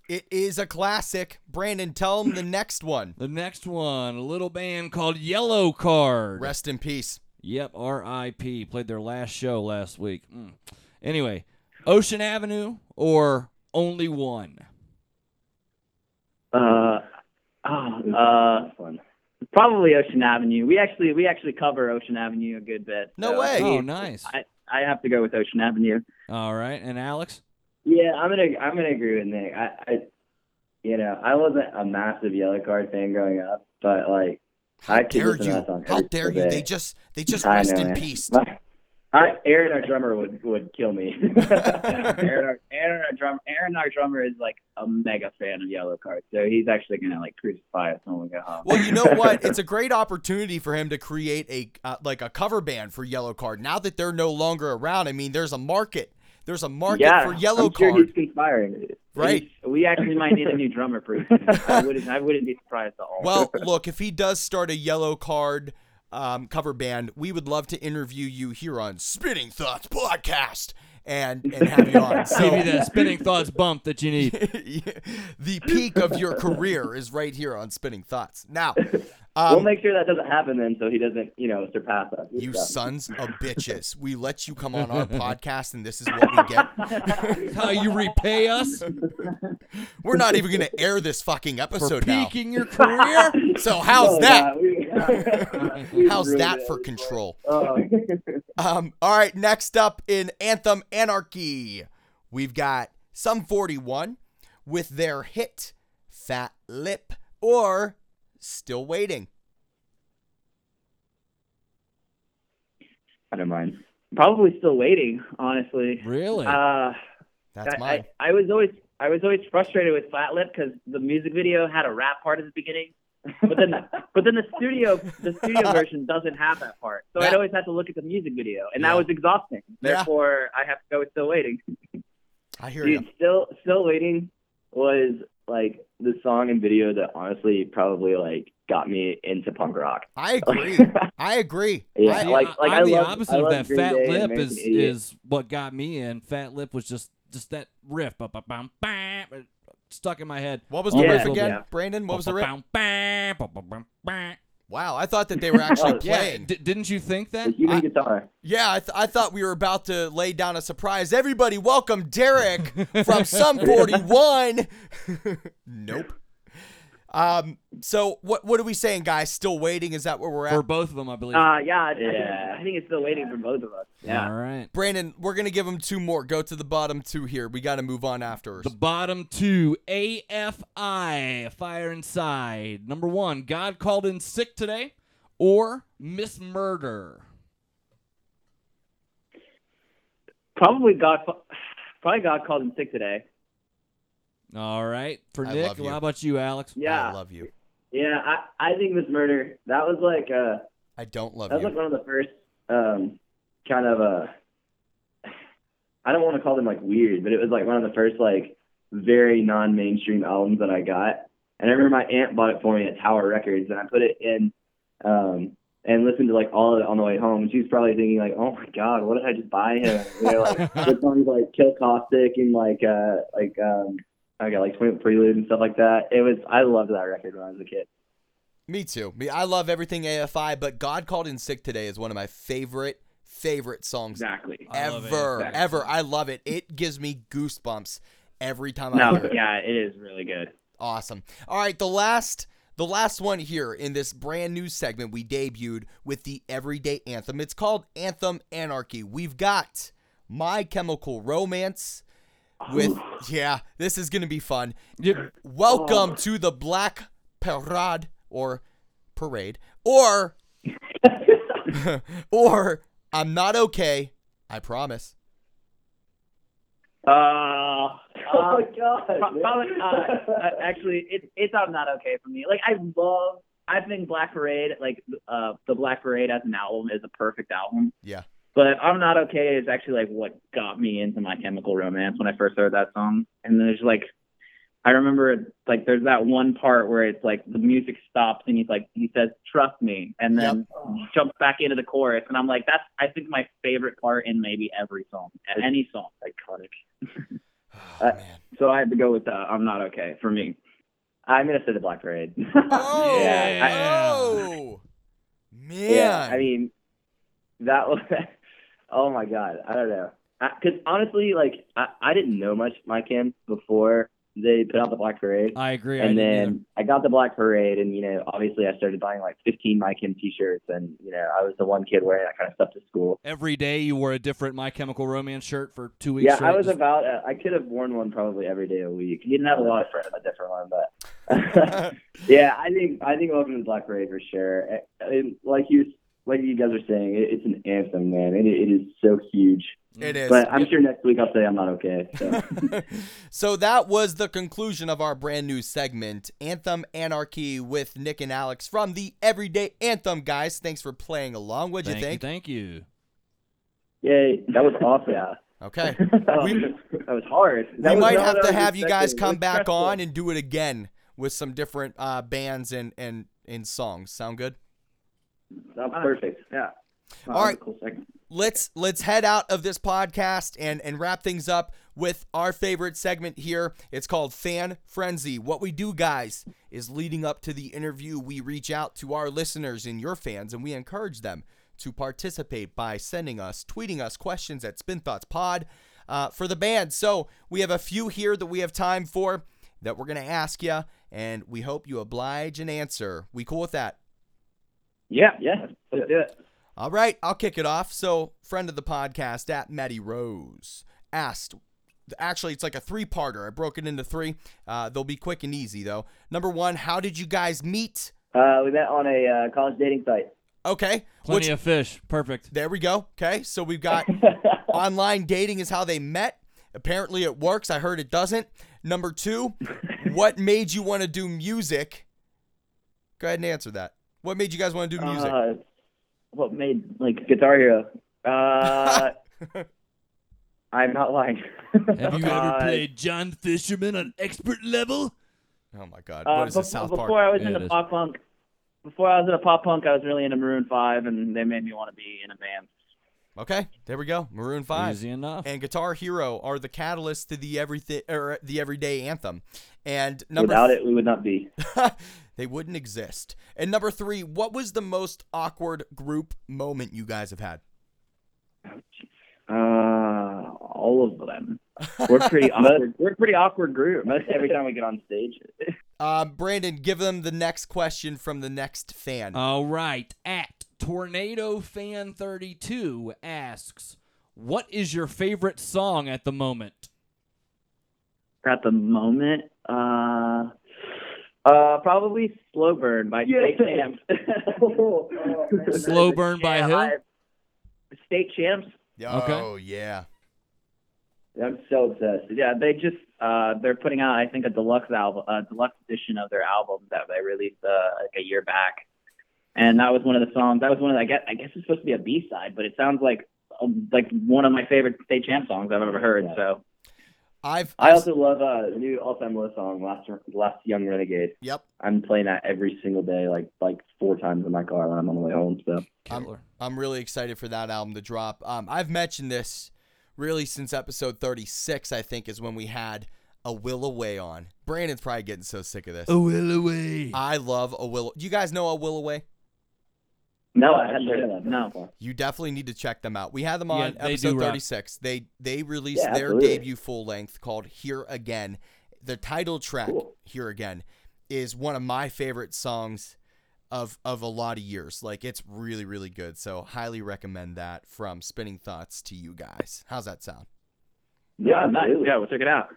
it is a classic. Brandon, tell him the next one. The next one, a little band called Yellowcard. Rest in peace. Yep, R.I.P. Played their last show last week. Mm. Anyway, Ocean Avenue or Only One? Uh, oh, uh, fun. probably Ocean Avenue. We actually we actually cover Ocean Avenue a good bit. No so way. Oh, nice. I I have to go with Ocean Avenue. All right, and Alex? Yeah, I'm gonna I'm gonna agree with Nick. I, I you know, I wasn't a massive Yellowcard fan growing up, but like How I dare you? that How dare you? single They just they just I rest know, in man. peace. I, Aaron, our drummer, would would kill me. Aaron, our, Aaron, our drummer, Aaron, our drummer is like a mega fan of Yellowcard, so he's actually gonna like crucify us when we go home. Well, you know what? It's a great opportunity for him to create a uh, like a cover band for Yellowcard. Now that they're no longer around, I mean, there's a market There's a market yeah, for yellow I'm sure card. he's conspiring. Right. We- actually might need a new drummer soon. I wouldn't. I wouldn't be surprised at all. Well, look, if he does start a Yellowcard um, cover band, we would love to interview you here on Spinning Thoughts Podcast and and have you on. So Give you that spinning thoughts bump that you need. the peak of your career is right here on Spinning Thoughts. Now, we'll um, make sure that doesn't happen then, so he doesn't, you know, surpass us. you So. sons of bitches, we let you come on our podcast, and this is what we get. How you repay us We're not even going to air this fucking for episode now. peaking your career? So how's Oh, that? Yeah, we- we How's ruined that for control? Oh. Um, all right, next up in Anthem Anarchy, we've got Sum 41 with their hit Fat Lip or Still Waiting. I don't mind. Probably still waiting, honestly. Really? Uh, That's I, mine. I, I was always I was always frustrated with Fat Lip because the music video had a rap part at the beginning, but then but then the studio the studio version doesn't have that part. So I'd always have to look at the music video, and Yeah. that was exhausting. Yeah. Therefore, I have to go with Still Waiting. I hear Dude, you. still, still waiting was like the song and video that honestly probably like got me into punk rock. I agree. I agree. Yeah, I, like, like I'm I the love- opposite I of that. Green Fat Day Lip is is what got me in. Fat Lip was just just that riff, ba- ba- bam, bam, it stuck in my head. what was the Yeah. riff again, Yeah. Brandon? What was the riff? Wow, I thought that they were actually Yeah, playing. d- didn't you think The that? human I- guitar. Yeah, I, th- I thought we were about to lay down a surprise. Everybody, welcome Deryck from Sum 41. nope. Um. So what what are we saying, guys? Still waiting? Is that where we're at? For both of them, I believe. Uh, yeah, I, think, Yeah. I think it's Still Waiting for both of us. Yeah. All right. Brandon, we're gonna give him two more. Go to the bottom two here. We got to move on afterwards. The bottom two, AFI, Fire Inside. Number one, God called in sick today, or Miss Murder. Probably God. Probably God called him sick today. All right. For I Nick, love you. how about you, Alex? Yeah. I love you. Yeah, I, I think Miss Murder that was like uh I don't love that was you. like one of the first um kind of uh I don't want to call them like weird, but it was like one of the first like very non mainstream albums that I got. And I remember my aunt bought it for me at Tower Records and I put it in um and listened to like all of it on the way home. She was probably thinking like, Oh my god, what did I just buy him? You know, like the songs like Kill Caustic and like uh like um I got like Twin Prelude and stuff like that. It was I loved that record when I was a kid. Me too. Me, I love everything AFI, but God called in sick today is one of my favorite favorite songs Exactly. I love ever. AFI. Ever. I love it. It gives me goosebumps every time I No, hear it. yeah, it is really good. Awesome. All right, the last the last one here in this brand new segment we debuted with the Everyday Anthem. It's called Anthem Anarchy. We've got My Chemical Romance with yeah, this is going to be fun. Yep. Welcome to the Black Parade or parade or or I'm not okay, I promise. Uh, Oh my god. probably, uh, uh, actually, it's it's I'm not okay for me. Like I love, I think Black Parade, like uh, the Black Parade as an album is a perfect album. Yeah. But I'm not okay is actually like what got me into My Chemical Romance when I first heard that song. And there's like, I remember like there's that one part where it's like the music stops and he's like he says trust me and then jumps back into the chorus and I'm like that's I think my favorite part in maybe every song any song Iconic. Oh, Uh, so I had to go with uh, I'm not okay for me. I'm gonna say the Black Parade. Oh, yeah, I- oh, man. yeah. I mean, that was. Oh my god, I don't know. Because honestly, like I, I didn't know much My Chem before they put out the Black Parade, I agree. And either. then I got the Black Parade, and you know, obviously, I started buying like 15 My Chem T-shirts, and you know, I was the one kid wearing that kind of stuff to school. Every day you wore a different My Chemical Romance shirt for two weeks. Yeah, straight. I was about. Uh, I could have worn one probably every day a week. You didn't have a lot of friends, a different one, but yeah, I think I think Welcome to the Black Parade for sure. I- I- like you, like you guys are saying, it, it's an anthem, man. It, it is so huge. it is. But I'm sure next week I'll say I'm not okay. So. so that was the conclusion of our brand new segment, Anthem Anarchy with Nick and Alex from the Everyday Anthem guys. Thanks for playing along. What'd you think? you. Thank you. Yay, that was awesome. All Okay. Oh, We- that was hard. That we was might have to was have you guys come back stressful. on and do it again with some different uh, bands and and and songs. Sound good? That's perfect. Yeah. All right. Cool let's let's head out of this podcast and and wrap things up with our favorite segment here. It's called Fan Frenzy. What we do, guys, is leading up to the interview, we reach out to our listeners and your fans, and we encourage them to participate by sending us, tweeting us questions at Spin Thoughts Pod uh, for the band. So we have a few here that we have time for that we're gonna ask you, and we hope you oblige and answer. We cool with that? Yeah. Yeah. Let's do it. All right, I'll kick it off. So, friend of the podcast at Maddie Rose asked. Actually, it's like a three-parter. I broke it into three. Uh, they'll be quick and easy though. Number one, how did you guys meet? Uh, we met on a uh, college dating site. Okay, Plenty which- of fish. Perfect. there we go. Okay, so we've got online dating is how they met. Apparently, it works. I heard it doesn't. Number two, what made you want to do music? Go ahead and answer that. What made you guys want to do music? Uh, what made like Guitar Hero? Uh, I'm not lying. Have you ever Uh, played John Fisherman on expert level? oh my God, Uh, what is this bef- South before I was Yeah, it into is. pop punk, before I was into pop punk, I was really into Maroon Five, and they made me want to be in a band. Okay, there we go. Maroon Five. Easy enough. and Guitar Hero are the catalyst to the everything or the everyday anthem. And number Without it, we would not be. they wouldn't exist. And number three, what was the most awkward group moment you guys have had? Uh, all of them. We're pretty awkward. We're a pretty awkward group. Most every time we get on stage. Uh, Brandon, give them the next question from the next fan. All right. At Tornado Fan 32 asks, "What is your favorite song at the moment?" At the moment, uh, uh, probably Slow Burn by State Champs. Slow Burn by Yeah, who? I- State Champs. oh yeah. I'm so obsessed. Yeah, they just uh, they're putting out I think a deluxe album, a deluxe edition of their album that they released uh, like a year back, and that was one of the songs. That was one of the, I guess I guess it's supposed to be a B side, but it sounds like um, like one of my favorite State Champ songs I've ever heard. Yeah. So I've, I also love uh, the new All Time Low song, Last Last Young Renegade. yep. I'm playing that every single day, like like four times in my car when I'm on the way home. So Killer. I'm really excited for that album to drop. Um, I've mentioned this really since episode 36. I think is when we had a Will Away on. Brandon's probably getting so sick of this. A will away. I love a Will. Do you guys know a Will Away? No, I hadn't heard of that. No. You definitely need to check them out. We had them on they do episode rock. 36. They they released Yeah, their absolutely. debut full length called Here Again. The title track Cool. Here Again is one of my favorite songs of of a lot of years. Like it's really really good. So highly recommend that from Spinning Thoughts to you guys. How's that sound? Yeah, nice. Yeah, we'll check it out.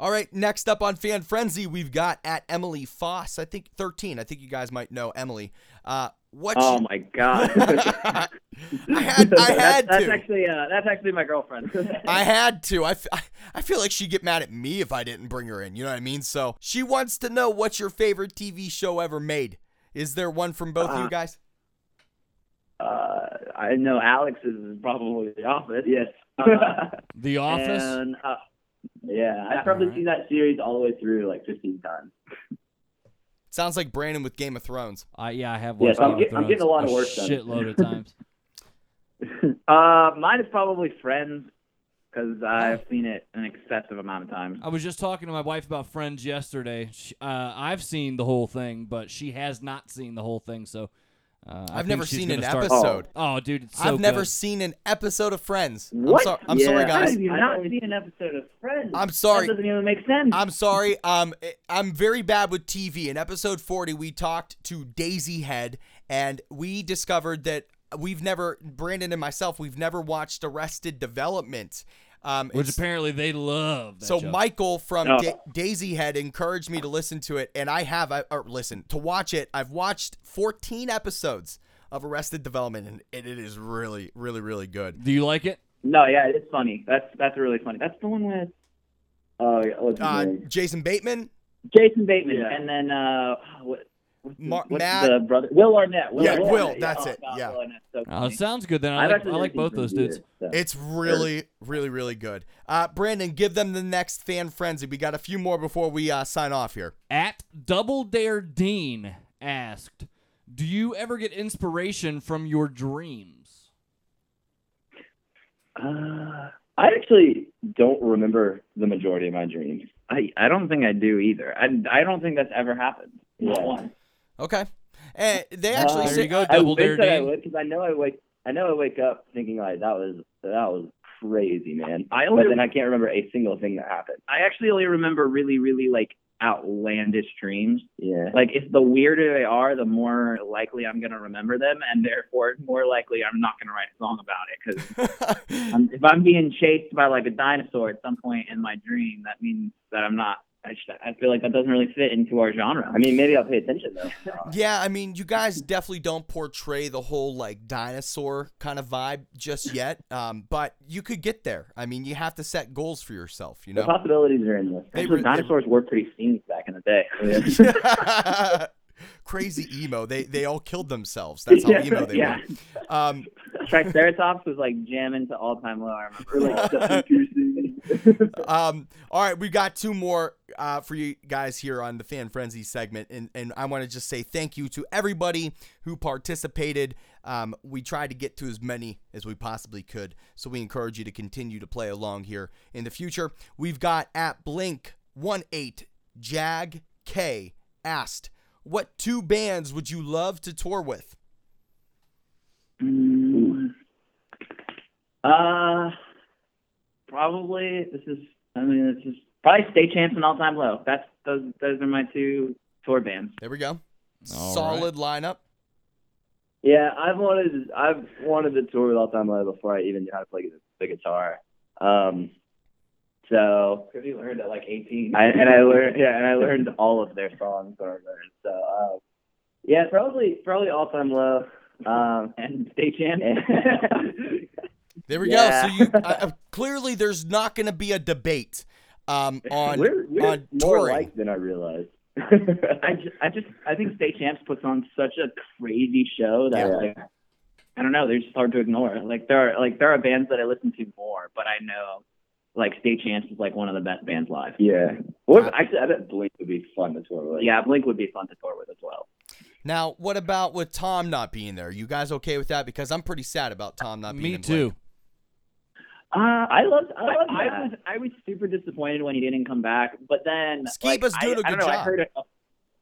All right, next up on Fan Frenzy, we've got at Emily Foss. I think 13. I think you guys might know Emily. Uh, what? Oh my god. I had I had that's, to. That's actually uh, that's actually my girlfriend. I had to. I, f- I- I feel like she'd get mad at me if I didn't bring her in. You know what I mean? So she wants to know what's your favorite TV show ever made. Is there one from both of you Uh, guys? uh, I know Alex is probably The Office. yes, The Office. And uh, yeah, I've probably Alright. seen that series all the way through like 15 times. Sounds like Brandon with Game of Thrones. I yeah, I have Yes, watched I'm Game get- of I'm getting a lot of work done. shitload of times. uh, mine is probably Friends because I've seen it an excessive amount of times. I was just talking to my wife about Friends yesterday. She, uh, I've seen the whole thing, but she has not seen the whole thing. So uh, I I've never seen an start- episode. Oh, dude, it's so I've never seen an episode of Friends. What? I'm, so- I'm Yeah, sorry, I How guys. have I not always- seen an episode of Friends? I'm sorry. That doesn't even make sense. I'm sorry. Um, I'm very bad with TV. In episode 40, we talked to Daisy Head, and we discovered that we've never, Brandon and myself, we've never watched Arrested Development. Um, Which apparently they love. That so show. Michael from Oh. Da- Daisy Head encouraged me to listen to it, and I have. I, or listen to watch it. I've watched 14 episodes of Arrested Development, and it, it is really, really, really good. do you like it? no, yeah, it's funny. That's that's really funny. That's the one with Oh, yeah, Uh. Jason Bateman. Jason Bateman, Yeah. and then uh, what, Mar- What's Matt. the brother? Will Arnett. Will Yeah, Arnett. Will, that's oh, it, God, yeah. Will Arnett's so Oh, funny. it sounds good then. I I've like, I like both Friends those dudes. so. It's really, really, really good. Uh, Brandon, give them the next fan frenzy. We got a few more before we uh, sign off here. At Double Dare Dean asked, "Do you ever get inspiration from your dreams?" Uh, I actually don't remember the majority of my dreams. I I don't think I do either. I I don't think that's ever happened. Not Yeah. Once. Okay. And they actually Uh, There say, you go, I Double wish Dare that I would because I know I wake I know I wake up thinking like that was that was crazy, man. I But only then I can't remember a single thing that happened. I actually only remember really really like outlandish dreams. Yeah. Like if the weirder they are, the more likely I'm gonna remember them, and therefore more likely I'm not gonna write a song about it. Because if I'm being chased by like a dinosaur at some point in my dream, that means that I'm not. I, just, I feel like that doesn't really fit into our genre. I mean, maybe I'll pay attention though. yeah, I mean, you guys definitely don't portray the whole like dinosaur kind of vibe just yet. Um, but you could get there. I mean, you have to set goals for yourself, you know, The possibilities are endless. They re- dinosaurs were pretty scenes back in the day. Crazy emo. They they all killed themselves. That's how emo they yeah. were. Um, Triceratops was like jamming to all time low. I remember. um, all right, we've got two more uh, for you guys here on the Fan Frenzy segment, and and I want to just say thank you to everybody who participated. Um, we tried to get to as many as we possibly could, so we encourage you to continue to play along here in the future. We've got at Blink one eight Jag K asked, "What two bands would you love to tour with?" Mm. Uh, probably this is. I mean, this is probably State Champs and All Time Low. That's those. Those are my two tour bands. There we go. All Solid lineup. Yeah, I've wanted I've wanted to tour with All Time Low before I even knew how to play the guitar. Um, so Because you learned at like 18. I and I learned yeah, and I learned all of their songs when I learned. So uh, yeah, probably probably All Time Low. Um, and State Champs. There we Yeah. go. So you uh, uh, clearly there's not going to be a debate um, on we're we're on more touring. alike than I realized. I just, I just, I think State Champs puts on such a crazy show that Yeah. like, I don't know, they're just hard to ignore. Like there are, like there are bands that I listen to more, but I know, like State Champs is like one of the best bands live. yeah. Well, actually, I bet Blink would be fun to tour with. Yeah, Blink would be fun to tour with as well. Now, what about with Tom not being there? You guys okay with that? Because I'm pretty sad about Tom not being. Me too. Blink. Uh, I love I I, I was I was super disappointed when he didn't come back, but then Skiba's I- doing a I don't good know, I heard a,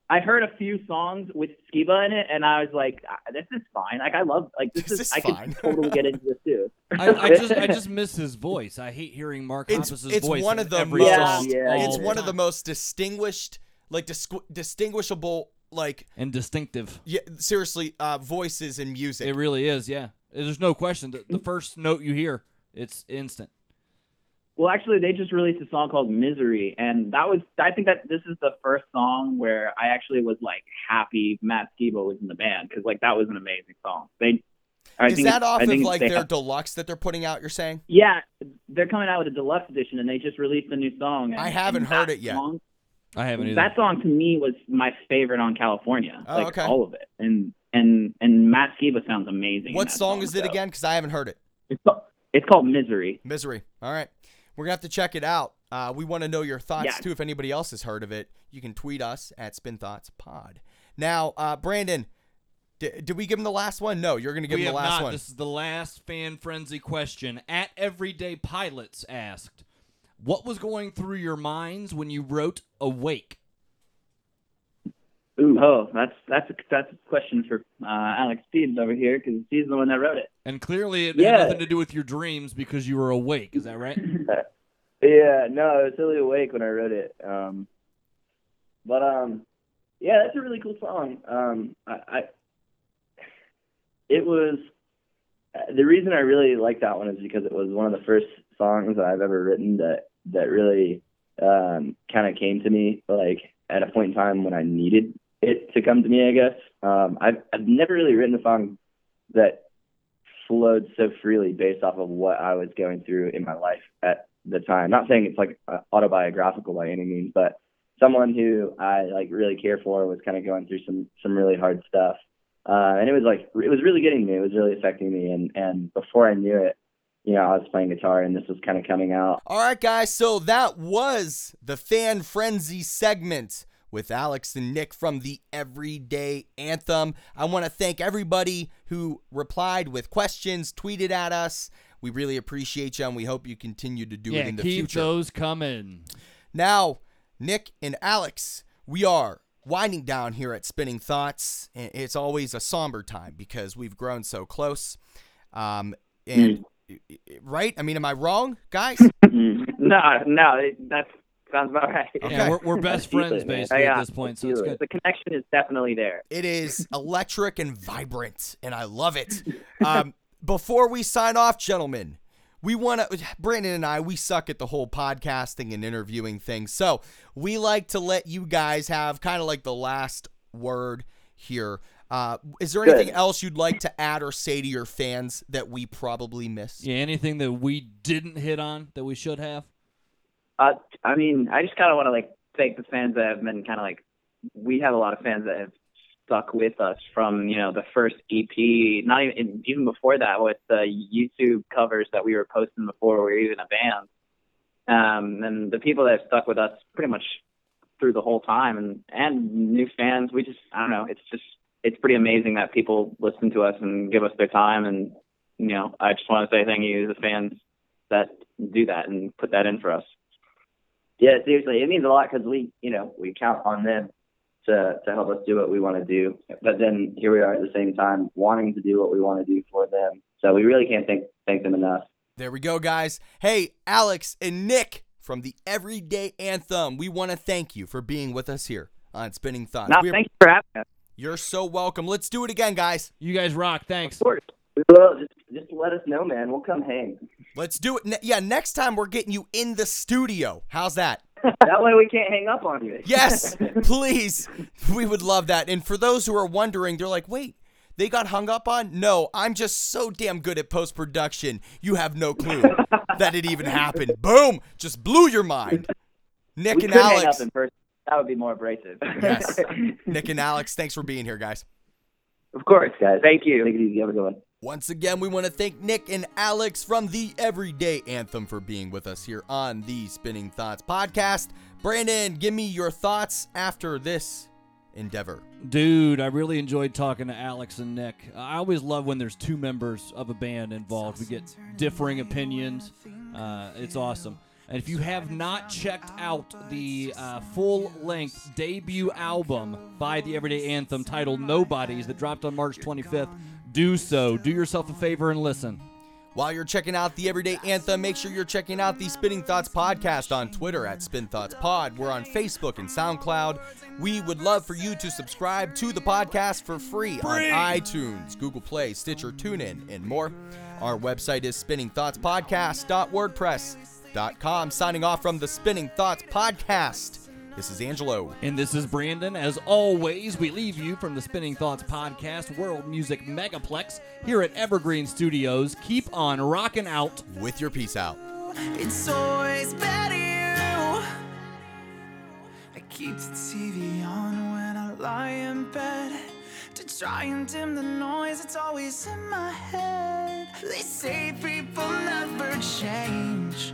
I heard a few songs with Skiba in it, and I was like, "Ah, "This is fine. Like I love like this, This is, is I fine. could totally get into this too." I, I just I just miss his voice. I hate hearing Mark It's- Hoppus's it's voice. one of the every most- song Yeah, It's the one of the most distinguished, like disqu- distinguishable, like and distinctive. yeah, seriously, uh, voices in music. It really is. Yeah, there's no question. The, the first note you hear, it's instant. Well, actually, they just released a song called "Misery," and that was I think that this is the first song where I actually was like happy Matt Skiba was in the band because like that was an amazing song. They, I Is think that off I of like their have- deluxe that they're putting out? You're saying? yeah, they're coming out with a deluxe edition, and they just released a new song. And, I haven't and heard it yet. Song, I haven't either. that song to me was my favorite on California, Oh, like okay. all of it, and and and Matt Skiba sounds amazing. What that song is it so. again? Because I haven't heard it. It's called, it's called "Misery." Misery. All right. We're going to have to check it out. Uh, we want to know your thoughts Yeah. too. If anybody else has heard of it, you can tweet us at Spin Thoughts Pod. Now, uh, Brandon, did, did we give him the last one? No, you're going to give we him have the last not. one. This is the last fan frenzy question. At Everyday Pilots asked, "What was going through your minds when you wrote Awake?" Ooh, oh, that's that's a, that's a question for uh, Alex Steves over here because he's the one that wrote it. And clearly, it Yeah. had nothing to do with your dreams because you were awake. Is that right? Yeah, no, I was totally awake when I wrote it. Um, but um, yeah, that's a really cool song. Um, I, I it was uh, the reason I really like that one is because it was one of the first songs that I've ever written that that really um, kind of came to me like at a point in time when I needed it to come to me. I guess um, I've I've never really written a song that flowed so freely based off of what I was going through in my life at the time. Not saying it's like autobiographical by any means, but someone who I like really care for was kind of going through some some really hard stuff, uh, and it was like it was really getting me. It was really affecting me, and and before I knew it, you know, I was playing guitar, and this was kind of coming out. All right, guys. So that was the fan frenzy segment with Alex and Nick from the Everyday Anthem. I want to thank everybody who replied with questions, tweeted at us. We really appreciate you, and we hope you continue to do yeah, it in the keep future. those coming. Now, Nick and Alex, we are winding down here at Spinning Thoughts. It's always a somber time because we've grown so close. Um, and right? I mean, am I wrong, guys? no, no, it, that sounds about right. Okay. Yeah, we're, we're best friends it, basically Yeah, at this point, so it's good. The connection is definitely there. It is electric and vibrant, and I love it. Um, before we sign off, gentlemen, we want to. Brandon and I, we suck at the whole podcasting and interviewing thing, so we like to let you guys have kind of like the last word here. Uh, is there anything Good. else you'd like to add or say to your fans that we probably missed? Yeah, anything that we didn't hit on that we should have? Uh, I mean, I just kind of want to like thank the fans that have been kind of like. We have a lot of fans that have stuck with us from you know the first EP, not even even before that with the YouTube covers that we were posting before we were even a band. Um, and the people that have stuck with us pretty much through the whole time, and and new fans. We just I don't know. It's just it's pretty amazing that people listen to us and give us their time, and you know I just want to say thank you to the fans that do that and put that in for us. Yeah, seriously, it means a lot because we, you know, we count on them to to help us do what we want to do. But then here we are at the same time wanting to do what we want to do for them. So we really can't thank thank them enough. There we go, guys. Hey, Alex and Nick from the Everyday Anthem, we want to thank you for being with us here on Spinning Thoughts. No, We're- you for having us. You're so welcome. Let's do it again, guys. You guys rock. Thanks. Of course. We will just just let us know, man. We'll come hang. Let's do it. Ne- yeah, next time we're getting you in the studio. How's that? that way we can't hang up on you. Yes, please. We would love that. And for those who are wondering, they're like, wait, they got hung up on? No, I'm just so damn good at post production. You have no clue that it even happened. Boom! Just blew your mind. Nick we and could hang Alex. up in person. That would be more abrasive. Yes. Nick and Alex, thanks for being here, guys. Of course, guys. Thank you. Take it easy. Have a good one. Once again, we want to thank Nick and Alex from the Everyday Anthem for being with us here on the Spinning Thoughts podcast. Brandon, give me your thoughts after this endeavor. Dude, I really enjoyed talking to Alex and Nick. I always love when there's two members of a band involved. We get differing opinions. Uh, it's awesome. And if you have not checked out the uh, full length debut album by the Everyday Anthem titled Nobodies that dropped on March 25th, do so. Do yourself a favor and listen. While you're checking out the Everyday Anthem, make sure you're checking out the Spinning Thoughts podcast on Twitter at Spin Thoughts Pod. We're on Facebook and SoundCloud. We would love for you to subscribe to the podcast for free, on iTunes, Google Play, Stitcher, TuneIn, and more. Our website is spinningthoughtspodcast.wordpress.com. Signing off from the Spinning Thoughts podcast. This is Angelo. And this is Brandon. As always, we leave you from the Spinning Thoughts Podcast World Music Megaplex here at Evergreen Studios. Keep on rocking out. With your peace out. It's always better you. I keep the TV on when I lie in bed to try and dim the noise. It's always in my head. They say people never change.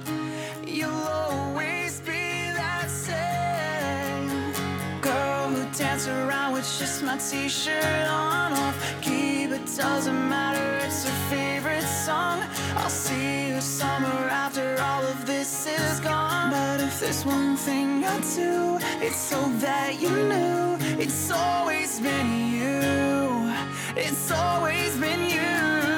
You'll always be dance around with just my t-shirt on off key, but doesn't matter. It's her favorite song. I'll see you summer after all of this is gone. But if there's one thing I do, it's so that you knew it's always been you. It's always been you.